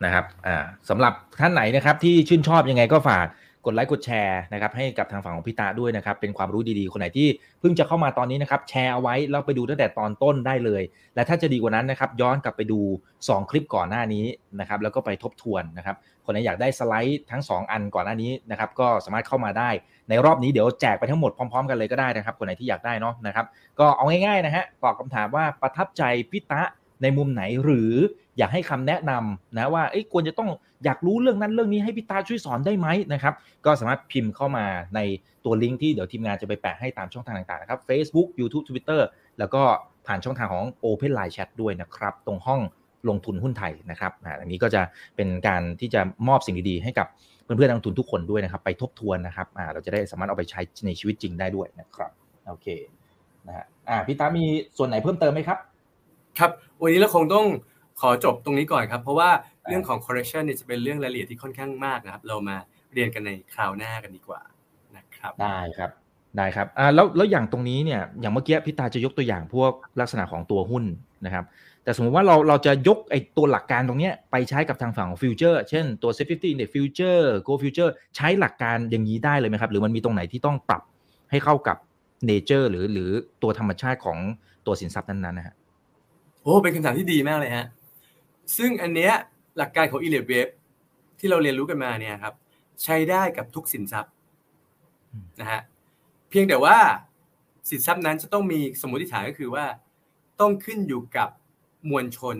นะครับอ่าสำหรับท่านไหนนะครับที่ชื่นชอบยังไงก็ฝาก กดไลค์กดแชร์นะครับให้กับทางฝั่งของพี่ตาด้วยนะครับเป็นความรู้ดีๆ คนไหนที่เพิ่งจะเข้ามาตอนนี้นะครับแชร์เอาไว้แล้วไปดูตั้งแต่ตอนต้นได้เลย และถ้าจะดีกว่านั้นนะครับย้อนกลับไปดู 2 คลิปก่อนหน้านี้นะครับแล้วก็ไปทบทวนนะครับคนไหนอยากได้สไลด์ทั้ง 2 อันก่อนหน้านี้นะครับก็สามารถเข้ามาได้ ในรอบนี้เดี๋ยวแจกไปทั้งหมดพร้อม ๆ กันเลยก็ได้นะครับ คนไหนที่อยากได้เนาะนะครับก็เอาง่ายๆนะฮะตอบคาถามว่าประทับใจพี่ตะในมุมไหนหรือ อยากให้คำแนะนำนะว่าควรจะต้องอยากรู้เรื่องนั้นเรื่องนี้ให้พี่ตาช่วยสอนได้ไหมนะครับ ก็สามารถพิมพ์เข้ามาในตัวลิงก์ที่เดี๋ยวทีมงานจะไปแปะให้ตามช่องทางต่างๆนะครับ Facebook YouTube Twitter แล้วก็ผ่านช่องทางของ Open Line Chat ด้วยนะครับ ตรงห้องลงทุนหุ้นไทยนะครับอันนี้ก็จะเป็นการที่จะมอบสิ่งดีๆให้กับเพื่อนๆนักลงทุนทุกคนด้วยนะครับ ไปทบทวนนะครับเราจะได้สามารถเอาไปใช้ในชีวิตจริงได้ด้วยนะครับโอเคนะฮะพี่ตามีส่วนไหนเพิ่มเติมไหมครับ ครับ วันนี้เราคงต้อง ขอจบตรงนี้ก่อนครับ เพราะว่าเรื่องของ correction เนี่ยจะเป็นเรื่องรายละเอียดที่ค่อนข้างมากนะครับ เรามาเรียนกันในคราวหน้ากันดีกว่านะครับได้ครับได้ครับอ่าแล้วแล้วอย่างตรงนี้เนี่ยอย่างเมื่อกี้พี่ตาจะยกตัวอย่างพวกลักษณะของตัวหุ้นนะครับ แต่สมมติว่าเราเราจะยกไอ้ตัวหลักการตรงนี้ไปใช้กับทางฝั่งของฟิวเจอร์เช่นตัว s 50เนี่ยฟิวเจอร์โกฟิวเจอร์ใช้หลักการอย่างนี้ได้เลยไหมครับ หรือมันมีตรงไหนที่ต้องปรับให้เข้ากับเนเจอร์หรือหรือตัวธรรมชาติของตัวสินทรัพย์นั้นๆนะฮะโอ้เป็นคำถามที่ดีมากเลยฮะ ซึ่งอันเนี้ยหลักการของ e l e v a v e ที่เราเรียนรู้กันมาเนี่ยครับ ใช้ได้กับทุกสินทรัพย์นะฮะเพียงแต่ว่าสินทรัพย์นั้นจะต้องมีสมมติฐานก็คือว่า ต้องขึ้นอยู่กับมวลชน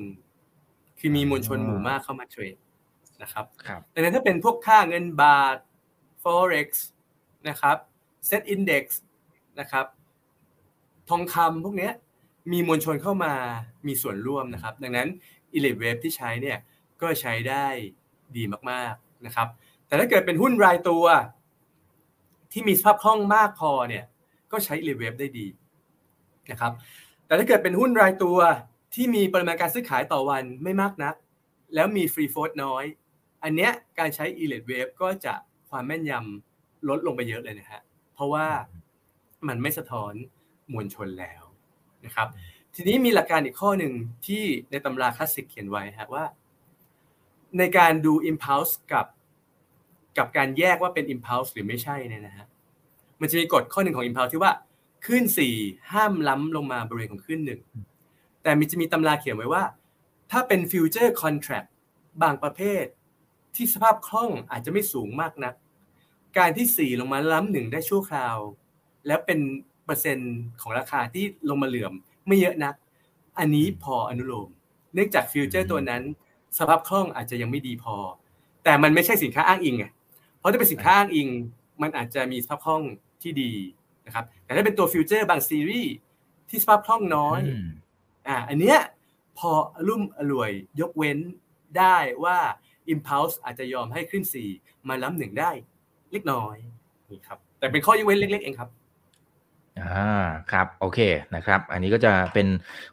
คือมีมวลชนหมู่มากเข้ามาเทรดนะครับดังนั้นถ้าเป็นพวกค่าเงินบาท forex นะครับ set index นะครับ ทองคำพวกนี้มีมวลชนเข้ามามีส่วนร่วมนะครับ ดังนั้น e l e v a v e ที่ใช้เนี่ยก็ใช้ได้ดีมากๆนะครับ แต่ถ้าเกิดเป็นหุ้นรายตัวที่มีสภาพคล่องมากพอเนี่ยก็ใช้ e l e v a v e ได้ดีนะครับแต่ถ้าเกิดเป็นหุ้นรายตัวที่มีปริมาณการซื้อขายต่อวันไม่มากนัก แล้วมีฟรีโฟดน้อย อันเนี้ยการใช้ e l e v a v e ก็จะความแม่นยำลดลงไปเยอะเลยนะฮะเพราะว่ามันไม่สะท้อนมวลชนแล้วนะครับ ทีนี้มีหลักการอีกข้อหนึ่งที่ในตำราคลาสสิกเขียนไว้ฮะว่า ในการดู impulse กับกับการแยกว่าเป็น impulse หรือไม่ใช่เนี่ยนะฮะมันจะมีกฎข้อหนึ่งของ impulse ที่ว่าขึ้นสี่ห้ามล้ำลงมาบริเวณของขึ้นหนึ่งแต่มีจะมีตำราเขียนไว้ว่า ถ้าเป็น future contract บางประเภท ที่สภาพคล่องอาจจะไม่สูงมากนัก การที่สี่ลงมาล้ำหนึ่งได้ชั่วคราว แล้วเป็นเปอร์เซ็นต์ของราคาที่ลงมาเหลื่อม ไม่เยอะนัก อันนี้พออนุโลม เนื่องจากฟิวเจอร์ตัวนั้น สภาพคล่องอาจจะยังไม่ดีพอ แต่มันไม่ใช่สินค้าอ้างอิงไงเพราะถ้าเป็นสินค้าอ้างอิง มันอาจจะมีสภาพคล่องที่ดีนะครับ แต่ถ้าเป็นตัว future บางซีรีส์ที่สภาพคล่องน้อยอ่าอันเนี้ยพออะลุ่มอล่วยยกเว้นได้ว่า Impulse อาจจะยอมให้คลื่นสี่มาล้ำหนึ่งได้เล็กน้อยนี่ครับแต่เป็นข้อยกเว้นเล็ก ๆ เองครับ อ่าครับโอเคนะครับ อันนี้ก็จะเป็น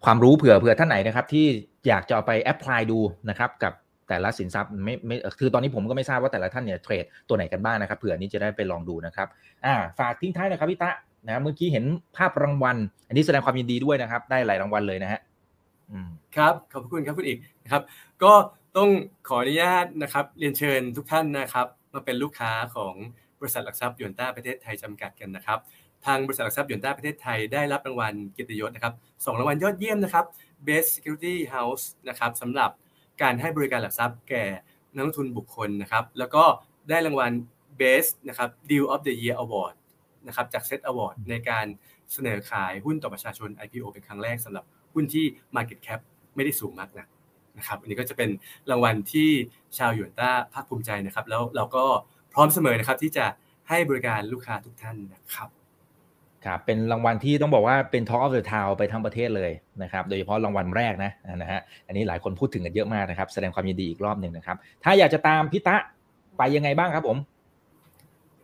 ความรู้เผื่อเผื่อท่านไหนนะครับ ที่อยากจะเอาไป apply ดูนะครับ กับแต่ละสินทรัพย์ไม่ไม่คือตอนนี้ผมก็ไม่ทราบว่าแต่ละท่านเนี่ยเทรดตัวไหนกันบ้างนะครับเผื่อนี้จะได้ไปลองดูนะครับอ่าฝากทิ้งท้ายนะครับพี่ตะนะเมื่อกี้เห็นภาพรางวัล อันนี้แสดงความยินดีด้วยนะครับ ได้หลายรางวัลเลยนะฮะอืมครับขอบคุณครับคุณอีกนะครับ ก็ต้องขออนุญาตนะครับ เรียนเชิญทุกท่านนะครับ มาเป็นลูกค้าของบริษัทหลักทรัพย์ยนต้าประเทศไทยจำกัดกันนะครับ ทางบริษัทหลักทรัพย์ยนต้าประเทศไทยได้รับรางวัลเกียรติยศนะครับสองรางวัลยอดเยี่ยมนะครับ Best Security House นะครับสำหรับการให้บริการหลักทรัพย์แก่นักลงทุนบุคคลนะครับ แล้วก็ได้รางวัล Best นะครับ Deal of the Year Award นะครับจาก Set Award ในการเสนอขายหุ้นต่อประชาชน IPO เป็นครั้งแรกสำหรับหุ้นที่ Market Cap ไม่ได้สูงมากนะนะครับอันนี้ก็จะเป็นรางวัลที่ชาวยวนต้าภาคภูมิใจนะครับ แล้วเราก็พร้อมเสมอนะครับที่จะให้บริการลูกค้าทุกท่านนะครับ ครับเป็นรางวัลที่ต้องบอกว่าเป็น Talk of the Town ไปทั้งประเทศเลยนะครับโดยเฉพาะรางวัลแรกนะนะฮะอันนี้หลายคนพูดถึงกันเยอะมากนะครับ แสดงความยินดีอีกรอบหนึ่งนะครับ ถ้าอยากจะตามพิตะไปยังไงบ้างครับผม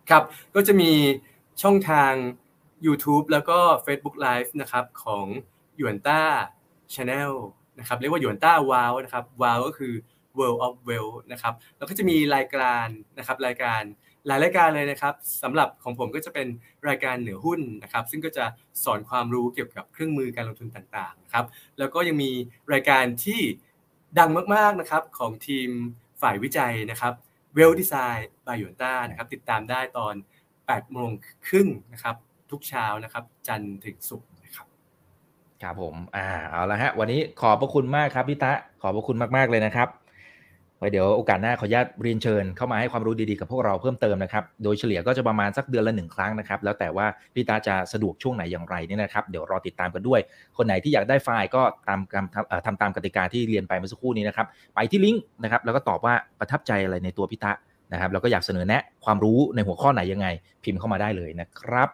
ครับก็จะมีช่องทาง YouTube แล้วก็ Facebook Live นะครับของหยวนต้า Channel นะครับเรียกว่าหยวนต้าวาวนะครับวาวก็คือ World of Wealth นะครับแล้วก็จะมีรายการนะครับรายการ หลายรายการเลยนะครับสำหรับของผมก็จะเป็นรายการเหนือหุ้นนะครับ ซึ่งก็จะสอนความรู้เกี่ยวกับเครื่องมือการลงทุนต่างๆนะครับแล้วก็ยังมีรายการที่ดังมากๆนะครับของทีมฝ่ายวิจัยนะครับ Well Design by หยวนต้านะครับติดตามได้ตอน8โมงครึ่งนะครับทุกเช้านะครับจันทร์ถึงศุกร์นะครับครับผมอ่าเอาละฮะวันนี้ขอบพระคุณมากครับพี่ตะขอบพระคุณมากๆเลยนะครับ ไว้เดี๋ยวโอกาสหน้าขออนุญาตเรียนเชิญเข้ามาให้ความรู้ดีๆกับพวกเราเพิ่มเติมนะครับ โดยเฉลี่ยก็จะประมาณสักเดือนละหนึ่งครั้งนะครับ แล้วแต่ว่าพี่ตาจะสะดวกช่วงไหนอย่างไรเนี่ยนะครับ เดี๋ยวรอติดตามกันด้วย คนไหนที่อยากได้ไฟล์ก็ตามทำทำตามกติกาที่เรียนไปเมื่อสักครู่นี้นะครับ ไปที่ลิงก์นะครับ แล้วก็ตอบว่าประทับใจอะไรในตัวพี่ตะนะครับ แล้วก็อยากเสนอแนะความรู้ในหัวข้อไหนยังไง พิมพ์เข้ามาได้เลยนะครับ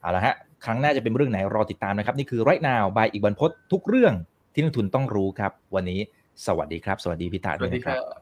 เอาละฮะ ครั้งหน้าจะเป็นเรื่องไหนรอติดตามนะครับ นี่คือ right now by อีกบรรพศทุกเรื่องที่นักทุนต้องรู้ครับ วันนี้ สวัสดีครับ สวัสดีพี่ตาด้วยนะครับ